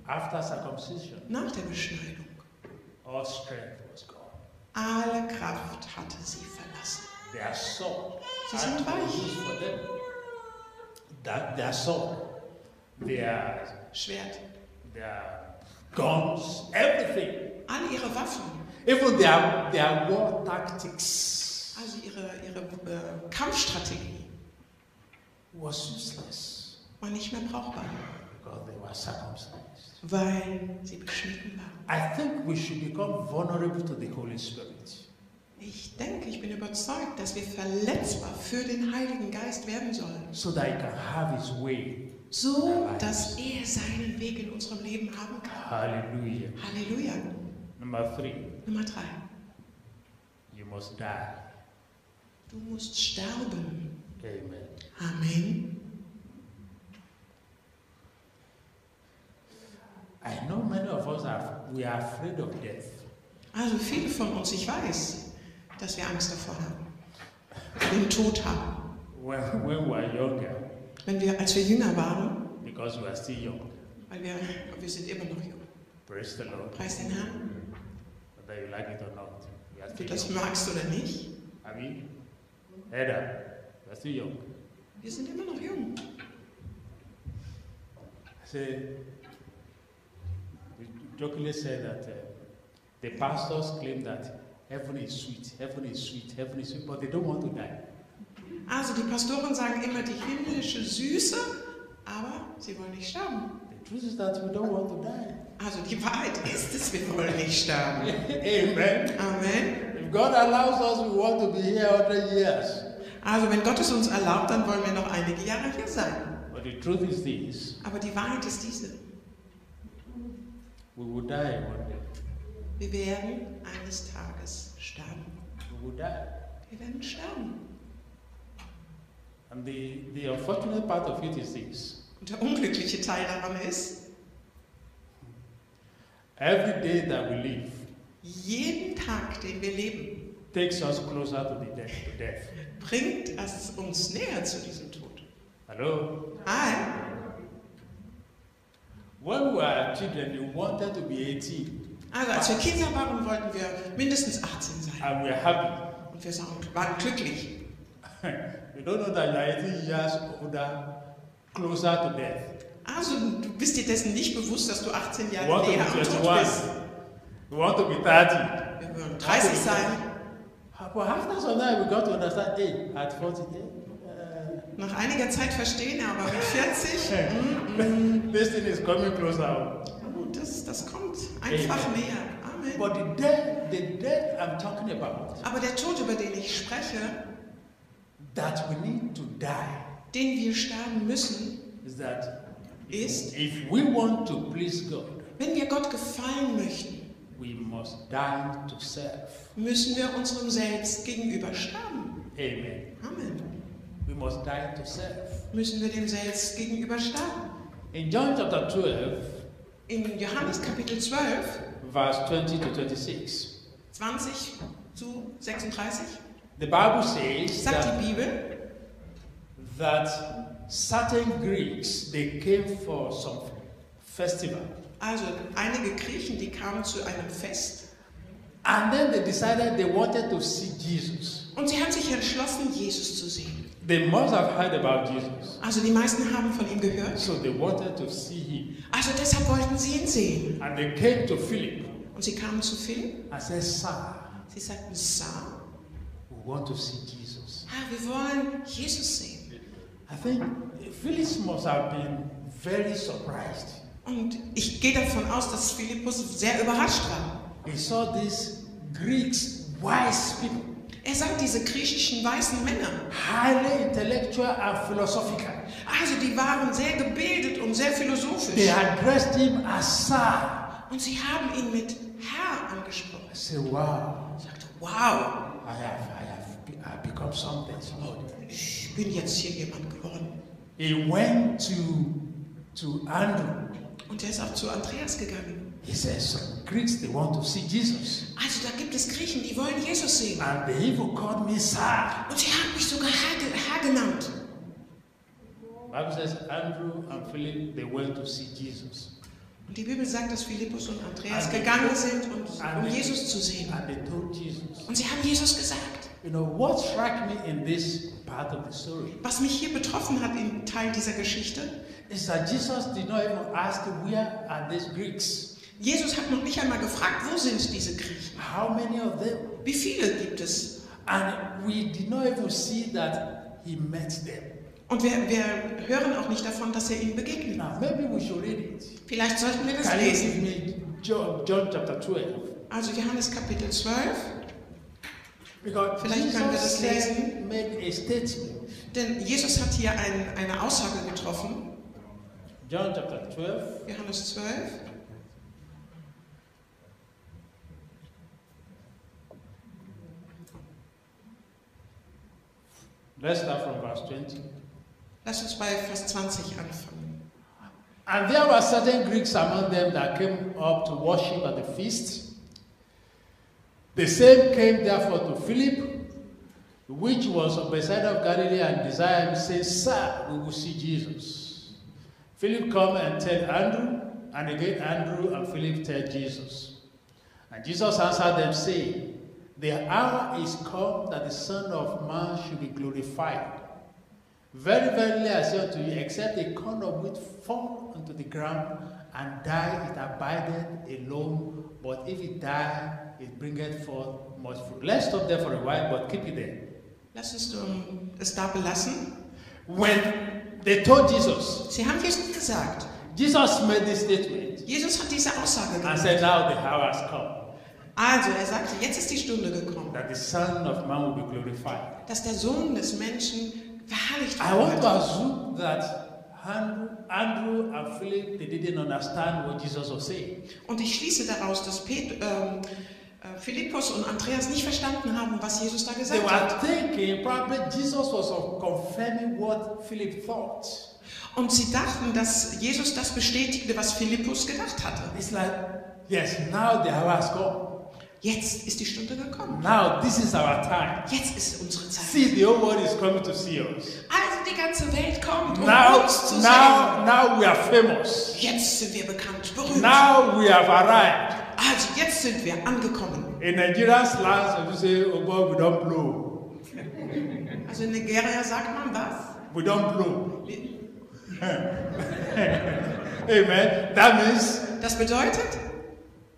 after circumcision, nach der Beschneidung, all strength was gone. alle Kraft hatte sie verlassen. Sie sind weich. That their sword, their Schwert. their guns, everything, Alle ihre Waffen, even their their war tactics also ihre, ihre äh, Kampfstrategie, was useless war nicht mehr brauchbar, because they were circumcised. weil sie beschnitten waren. I think we should become vulnerable to the Holy Spirit. Ich denke, ich bin überzeugt, dass wir verletzbar für den Heiligen Geist werden sollen, so that he can have his way. so dass er seinen Weg in unserem Leben haben kann. Hallelujah. Halleluja. Number three, Nummer drei. you must die. Du musst sterben. Amen. Amen. I know many of us are we are afraid of death. Also viele von uns, ich weiß, dass wir Angst davor haben, den Tod haben. When, when we were younger, Wenn wir, als wir jünger waren, because we are still young. weil wir, wir sind immer noch jung. Praise the Lord. Preis den Herrn. Whether you like it or not. We are Ob du still das young. magst oder nicht, I mean, Ada, we are still young. wir sind immer noch jung. Say, we jokingly say that uh, the pastors claim that heaven is sweet, heaven is sweet, heaven is sweet, but they don't want to die. Also die Pastoren sagen immer die himmlische Süße, aber sie wollen nicht sterben. The truth is that we don't want to die. Also die Wahrheit ist es, wir wollen nicht sterben. (laughs) Amen. Amen. If God allows us, we want to be here 100 years. Also wenn Gott es uns erlaubt, dann wollen wir noch einige Jahre hier sein. But the truth is this Aber die Wahrheit ist diese. we will die one day. Wir werden eines Tages sterben. Wir werden sterben. And the, the unfortunate part of it is this Und der unglückliche Teil daran ist, every day that we live jeden Tag, den wir leben, takes us closer to, the death, to death. bringt es uns näher zu diesem Tod. Hello? Hi. When we were children, we wanted to be 18 Also als wir Kinder waren, wollten wir mindestens 18 sein. and we're happy. Und wir sagen, waren glücklich. (laughs) you don't know that 18 years older, closer to death. Also du bist dir dessen nicht bewusst, dass du 18 We Jahre want to be näher am Tod 21. bist. We want to be 30. Wir wollen 30 sein. But after some time, we got to understand, hey, at 40, hey, uh, Nach einiger Zeit verstehen, aber mit 40, (laughs) mm, mm, this thing is coming closer. Oh, das, das kommt einfach Amen. näher. Amen. But the death, the death I'm talking about, Aber der Tod, über den ich spreche, that we need to die, den wir sterben müssen, is that ist, if we want to please God, wenn wir Gott gefallen möchten, we must die to serve. müssen wir unserem Selbst gegenüber sterben. Amen. Amen. We must die to serve. Müssen wir dem Selbst gegenüber sterben. In John chapter 12, In Johannes Kapitel 12, verse 20 to 26, 20 zu 36, the Bible says sagt that, die Bibel, that certain Greeks they came for some festival, also einige Griechen, die kamen zu einem Fest and then they decided they wanted to see Jesus. und sie haben sich entschlossen, Jesus zu sehen. They must have heard about Jesus, Also die meisten haben von ihm gehört. so they wanted to see him, Also deshalb wollten sie ihn sehen. and they came to Philip Und sie kamen zu Philipp. and said, "Sir, Sie sagten, Sir, we want to see Jesus." ah, wir wollen Jesus sehen. I think Philip must have been very surprised. Und ich gehe davon aus, dass Philippus sehr überrascht war. He saw these Greeks, wise people, Er sah diese griechischen weißen Männer. highly intellectual and philosophical. Also die waren sehr gebildet und sehr philosophisch. They addressed him as Sir. Und sie haben ihn mit Herr angesprochen. I said, Wow, Er sagte, wow, I have, I have, I've become something. somebody." ich bin jetzt hier jemand geworden. He went to, to Andrew. Und er ist auch zu Andreas gegangen. He Some Greeks, they want to see Jesus. Also da gibt es Griechen, die wollen Jesus sehen. And they even called me Sir. Und sie haben mich sogar Herr, Herr genannt. Bible says Andrew and Philip they went to see Jesus. Und die Bibel sagt, dass Philippus und Andreas And they- gegangen sind, um, and um they- Jesus zu sehen. And they told Jesus. Und sie haben Jesus gesagt. You know what struck me in this part of the story Was mich hier betroffen hat im Teil dieser Geschichte, is that Jesus did not even ask where are these Greeks? Jesus hat noch nicht einmal gefragt, wo sind diese Griechen? How many of them? Wie viele gibt es? And we did not even see that he met them. Und wir, wir hören auch nicht davon, dass er ihnen begegnet. Now maybe we should read it. Vielleicht sollten wir das Can you lesen. give me John, John chapter 12? Also Johannes Kapitel 12. Because Vielleicht können wir das Jesus lesen. made a statement. Denn Jesus hat hier ein, eine Aussage getroffen. John chapter 12, Johannes 12. Let's start from verse 20. Lass uns bei Vers 20 anfangen. And there were certain Greeks among them that came up to worship at the feast. The same came therefore to Philip, which was of Bethsaida of Galilee, and desired him, saying, Sir, we will see Jesus. Philip come and tell Andrew, and again Andrew and Philip tell Jesus. And Jesus answered them, saying, The hour is come that the Son of Man should be glorified. Very verily I say unto you, except a corn of wheat fall into the ground and die, it abideth alone. But if it die, it bringeth forth much fruit. Let's stop there for a while, but keep it there. Lass uns um, es da belassen. When they told Jesus, Sie haben Jesus gesagt. Jesus made this statement Jesus hat diese Aussage and gemacht. said, Now the hour has come Also, er sagte, jetzt ist die Stunde gekommen, that the Son of Man will be glorified. dass der Sohn des Menschen verherrlicht I want to wird. assume that Andrew, Andrew and Philip they didn't understand what Jesus was saying. Und ich schließe daraus, dass Pet, ähm, äh, Philippus und Andreas nicht verstanden haben, was Jesus da They gesagt were hat. thinking probably Jesus was confirming what Philip thought. Und sie dachten, dass Jesus das bestätigte, was Philippus gedacht hatte. It's like, yes, now the hour has come. Jetzt ist die Stunde gekommen. Now this is our time. Jetzt ist unsere Zeit. See, the whole world is coming to see us. Also die ganze Welt kommt, um Now, uns zu now, sehen. now we are famous. Jetzt sind wir bekannt, berühmt. Now we have arrived. Also jetzt sind wir angekommen. In Nigeria's land, you say, oh God, we don't blow. Also in Nigeria sagt man was? We don't blow. (laughs) Amen. That means Das bedeutet,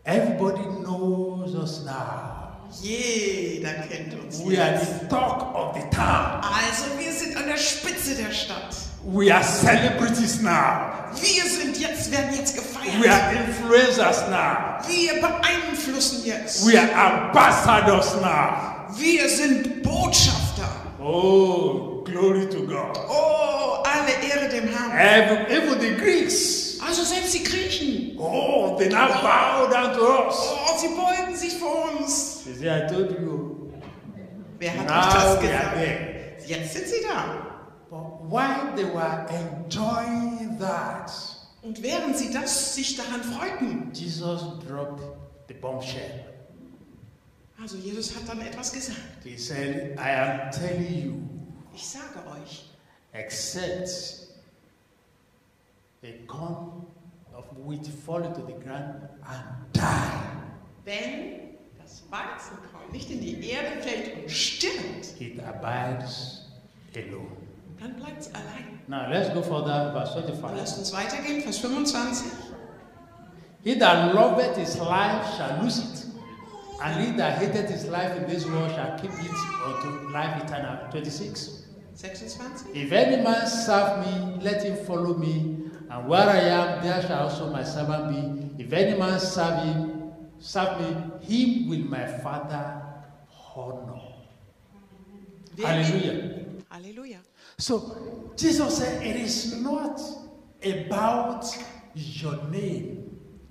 everybody knows us now. jeder kennt uns We are the talk of the town. Also wir sind an der Spitze der Stadt. We are celebrities now. Wir sind jetzt, werden jetzt We gefeiert. are influencers now. Wir beeinflussen jetzt. We are ambassadors now. Wir sind Botschafter. Oh, glory to God. Oh, alle Ehre dem Herrn. Even, even the Greeks. Also selbst die Griechen. Oh, they now bow down to us. Oh, sie beugen sich vor uns. You see, I told you. Wer hat euch Now das gesagt? Jetzt sind sie da. But while they were enjoying that, Und während sie das sich daran freuten, Jesus dropped the bombshell. also Jesus hat dann etwas gesagt. He said, I am telling you, Ich sage euch, except a corn of wheat fall into the ground and die, wenn das Weizenkorn nicht in die Erde fällt und stirbt, it abides alone. dann bleibt es allein. Now let's go further, verse Und 25. lasst uns weitergehen, Vers 25. He that loveth his life shall lose it, and he that hateth his life in this world shall keep it unto life eternal. 26. 26. If any man serve me, let him follow me, and where I am, there shall also my servant be. If any man serve him, serve me, him will my Father honor. Hallelujah. Halleluja. So Jesus said, it is not about your name.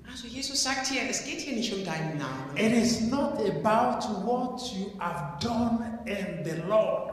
Also Jesus sagt hier, es geht hier nicht um deinen Namen. It is not about what you have done in the Lord.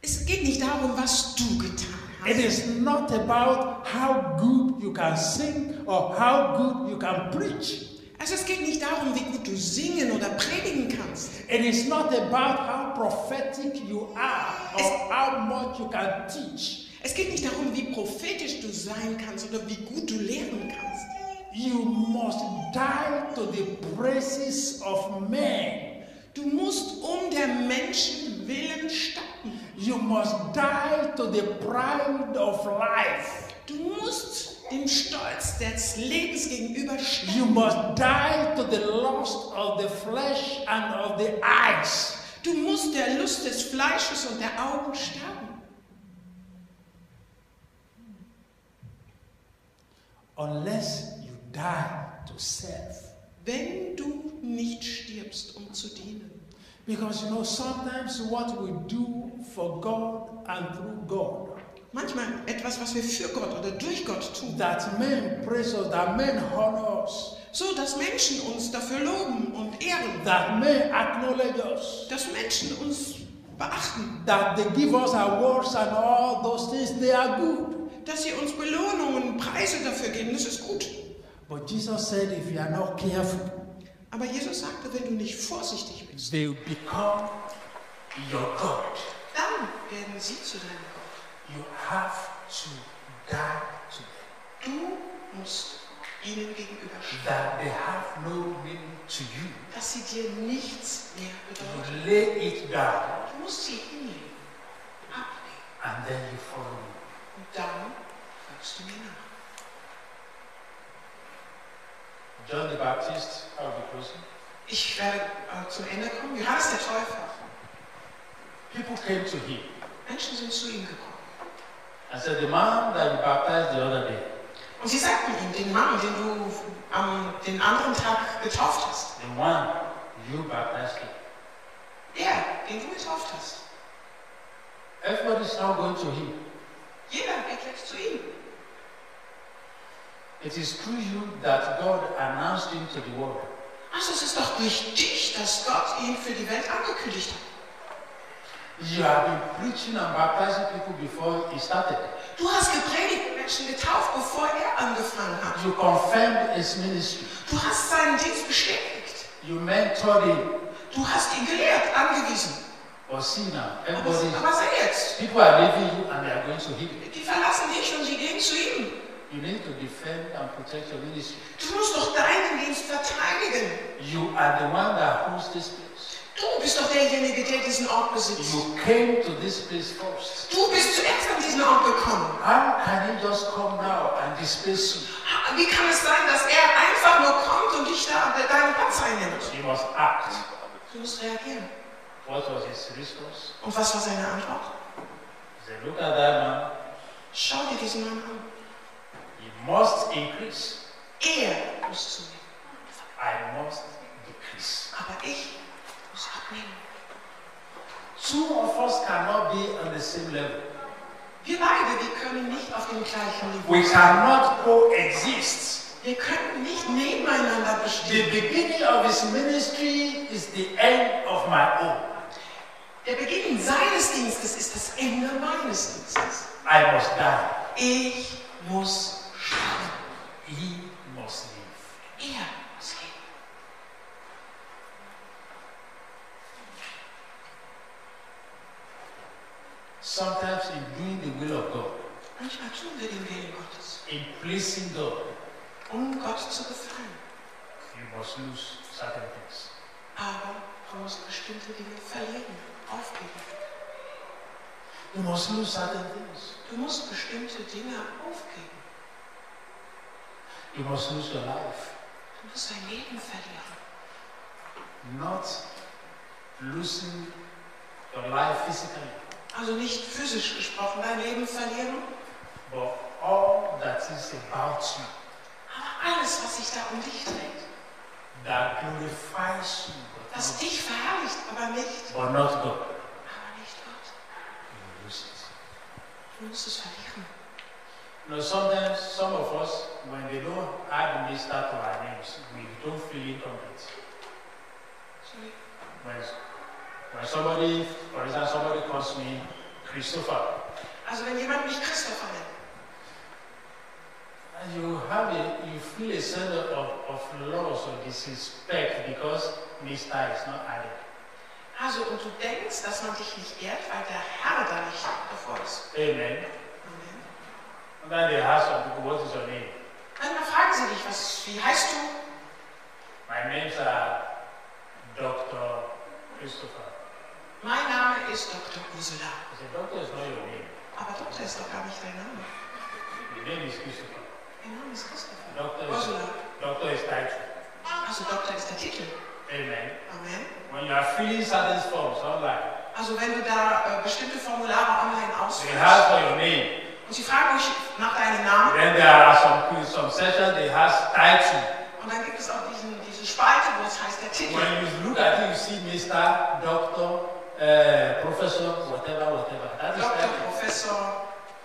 Es geht nicht darum, was du getan It is not about how good you can sing or how good you can preach. Also es geht nicht darum, wie gut du singen oder predigen kannst. It is not about how prophetic you are or how much you can teach. Es geht nicht darum, wie prophetisch du sein kannst oder wie gut du lehren kannst. You must die to the praises of men. You must die to the pride of life. Du musst dem Stolz des Lebens gegenüber sterben. You must die to the lust of the flesh and of the eyes. Du musst der Lust des Fleisches und der Augen sterben. Unless you die to self. Wenn du nicht stirbst, um zu dienen. Because you know, sometimes what we do for God and through God, Manchmal etwas, was wir für Gott oder durch Gott tun, that men praise us, that men honor us, so dass Menschen uns dafür loben und ehren, that men acknowledge us, dass Menschen uns beachten, that they give us awards and all those things, they are good. dass sie uns Belohnungen, Preise dafür geben, das ist gut. But Jesus said, if you are not careful, Aber Jesus sagte, wenn du nicht vorsichtig bist, they will become your God. dann werden sie zu deinem Gott. You have to die to them. Du musst ihnen gegenüber stehen, That they have no meaning to you. dass sie dir nichts mehr bedeuten. You lay it down Du musst sie hinlegen, ablegen and then you follow me. und dann folgst du mir nach. John the Baptist, I'll be closing. Ich werde äh, zum Ende kommen. Johannes der Täufer. People came to him Menschen sind zu ihm gekommen. and said, The man that you baptized the other day, Und sie sagten ihm, den Mann, den du am den anderen Tag getauft hast, the one you baptized him. der, den du getauft hast, Everybody's now going to him. jeder geht jetzt zu ihm. It is through you that God announced him to the world. Also es ist doch durch dich, dass Gott ihn für die Welt angekündigt hat. You have been preaching and baptizing people before he started. Du hast gepredigt und Menschen getauft, bevor er angefangen hat. You confirmed his ministry. Du hast seinen Dienst bestätigt. You mentored him. Du hast ihn gelehrt, angewiesen. But see now, Aber, everybody, aber sei jetzt, people are leaving you and they are going to him. die verlassen dich und sie gehen zu ihm. You need to defend and protect your ministry. Du musst doch deinen Dienst verteidigen. You are the one that owns this place. Du bist doch derjenige, der diesen Ort besitzt. You came to this place first. Du bist zuerst an diesen Ort gekommen. How can he just come now and displace you? Wie kann es sein, dass er einfach nur kommt und dich da deinen Platz einnimmt? You must act. Du musst reagieren. What was his response? Und was war seine Antwort? Look at that man. Schau dir diesen Mann an. Must increase. Er muss zunehmen. I must decrease. Aber ich muss abnehmen. Two of us cannot be on the same level. Wir beide, wir können nicht auf dem gleichen Niveau We sein. cannot coexist. Wir können nicht nebeneinander The bestehen. beginning of his ministry is the end of my own. Der Beginn seines Dienstes ist das Ende meines Dienstes. I must die. Ich muss. He must live. Er muss leben. Sometimes in doing the will of God, Manchmal tun wir den Willen Gottes, in pleasing God, um Gott zu gefallen. you must lose certain things. Aber du musst bestimmte Dinge verlieren, aufgeben. You must lose certain things. Du musst bestimmte Dinge aufgeben. You must lose your life. Du musst dein Leben verlieren. Not losing your life physically, Also nicht physisch gesprochen dein Leben verlieren, but all that is about you aber alles, was sich da um dich dreht, that glorifies you, but was dich verherrlicht, aber nicht, but not God. aber nicht Gott. You lose it. Du musst es verlieren. You know, sometimes some of us, when they don't add start to our names, we don't feel incomplete. When, when somebody, for example, somebody calls me Christopher, Also wenn jemand mich Christopher nennt, and you have a, you feel a sense of, of loss or disrespect because Mr. is not added. also und du denkst, dass man dich nicht ehrt, weil der Herr da nicht davor ist. Amen. And then they ask some people, what is your name? Manchmal fragen sie dich, was, wie heißt du? My name's uh, Dr. Christopher. Mein Name ist Dr. Ursula. I said, Doctor is not your name. Aber Doktor ist doch gar nicht dein Name. Your name is Christopher. Dein Name ist Christopher. Doctor is, Ursula. doctor is title. Also Doktor ist der Titel. Amen. Amen. When you are filling certain forms online, Also wenn du da äh, bestimmte Formulare online ausfüllst ask for your name. Und sie fragen dich nach deinem Namen Then there are some some sessions they ask title. und dann gibt es auch diesen, diese Spalte, wo es heißt der Titel. When you look at it, you see Mr. Doctor, uh, Professor, whatever, whatever. That is Doktor, title. Professor,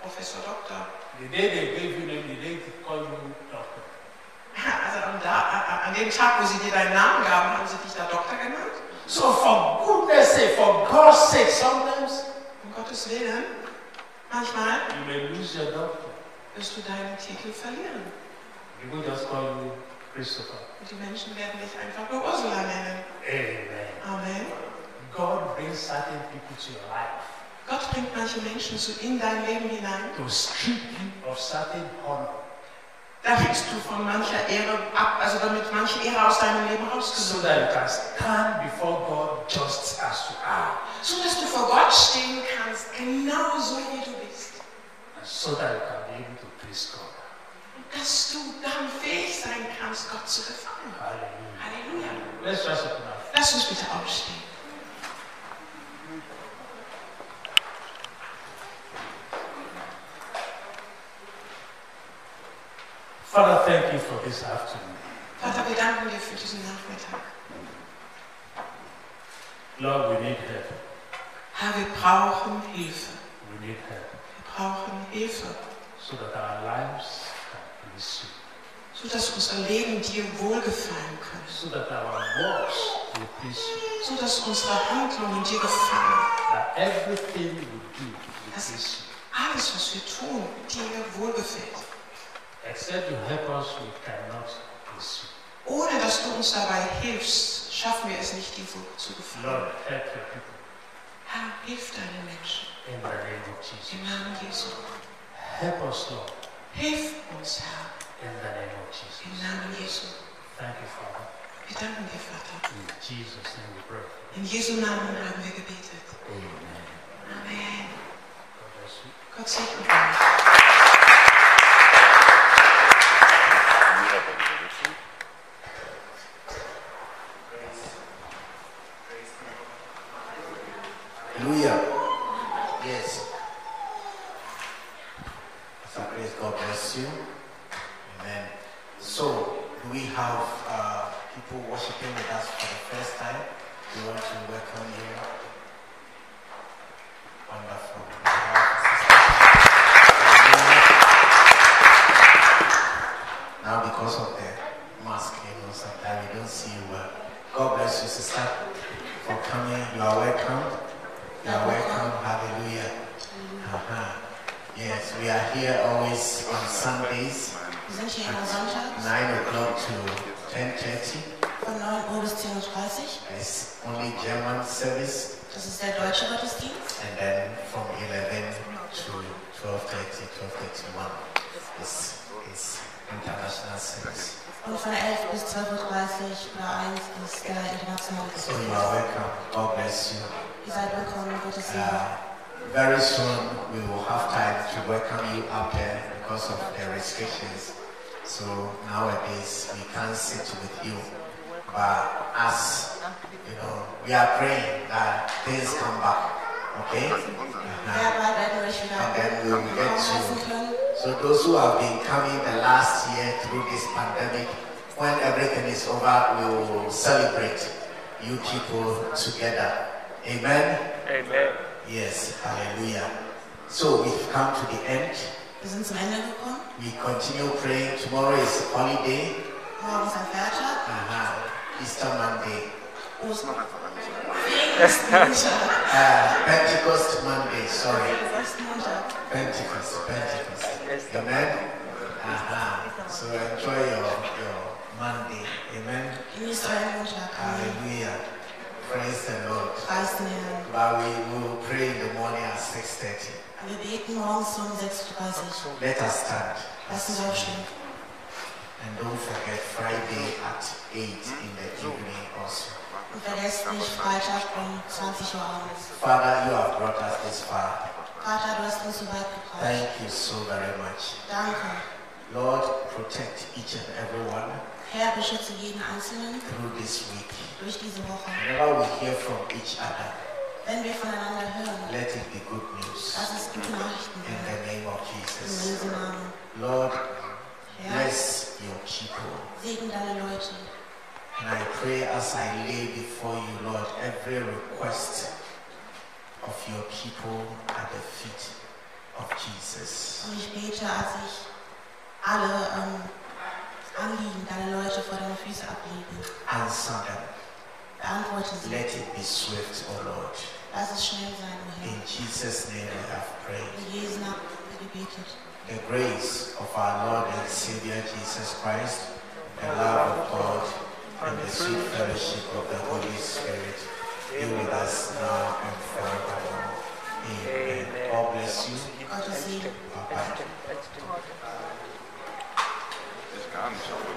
Professor, Doktor. The day they gave you name, the day they call you doctor. Also an, da, an dem Tag, wo sie dir deinen Namen gaben, haben sie dich da Doktor genannt. So for goodness sake, for God's sake, sometimes Um Gottes Willen, manchmal you may lose your doctor. wirst du deinen Titel verlieren. People just call you Christopher. Und die Menschen werden dich einfach nur Ursula nennen. Amen. Amen. God brings certain people to your life Gott bringt manche Menschen zu in dein Leben hinein. to strip you of certain honor Da kriegst du von mancher Ehre ab, also damit manche Ehre aus deinem Leben so rausgesucht that you can stand before God just as you are So dass du vor Gott stehen kannst, genau so wie du bist. and so that you can be able to please God. Und dass du dann fähig sein kannst, Gott zu gefallen. Halleluja. Let's just open our Lass uns bitte aufstehen. Father, thank you for this afternoon. Vater, wir danken dir für diesen Nachmittag. Lord, we need help. Herr, wir brauchen Hilfe. We need help Wir brauchen Hilfe, so that our lives can please you. sodass unser Leben dir wohlgefallen können. So that our works will please you. Sodass unsere Handlungen dir gefallen. That everything we do will please you. Alles, was wir tun, dir wohlgefällt. Except you help us, we cannot please you. Ohne dass du uns dabei hilfst, schaffen wir es nicht, dir zu gefallen. Lord, help your people Herr, hilf deinen Menschen. in the name of Jesus. Im Namen Jesu. Help us, Lord, Hilf uns, Herr. in the name of Jesus. Im Namen Jesu. Thank you, Father. Wir danken dir, Vater. In Jesus' name we pray. In Jesu Namen haben wir gebetet. Amen. Amen. Gott segne euch. (laughs) Uh, Pentecost Monday, sorry. Montag. Pentecost, Pentecost. Amen. Uh-huh. So enjoy your, your Monday. Amen. Genießt euren Montag. Amen. Hallelujah. Praise the Lord. Preis den Herrn. But we will pray in the morning at 6.30. Wir beten morgens um 6.30 Uhr. Let us stand. Lass uns aufstehen. And don't forget Friday at 8 in the evening also. Und vergesst nicht Freitag um 20 Uhr abends. Father, you have brought us this far. Vater, du hast uns so weit gebracht. Thank you so very much. Danke. Lord, protect each and every one Herr, beschütze jeden Einzelnen through this week. durch diese Woche. Whenever we hear from each other, Wenn wir voneinander hören, let it be good news. lass es gute Nachrichten In the name of In Jesus. Jesu Namen. Lord, Herr, bless your people. segne deine Leute. And I pray as I lay before you, Lord, every request of your people at the feet of Jesus. Und ich bete, als ich alle ähm, Anliegen deiner Leute vor deine Füße ablege. Answer them. Beantworte sie. Let it be swift, O Lord. Lass es schnell sein, o Herr. In Jesus' name we have prayed. In Jesu Namen gebetet. The grace of our Lord and Savior Jesus Christ, the love of God, and the sweet fellowship of the Holy Spirit be with us now and forevermore. Amen. God bless you. Bye-bye.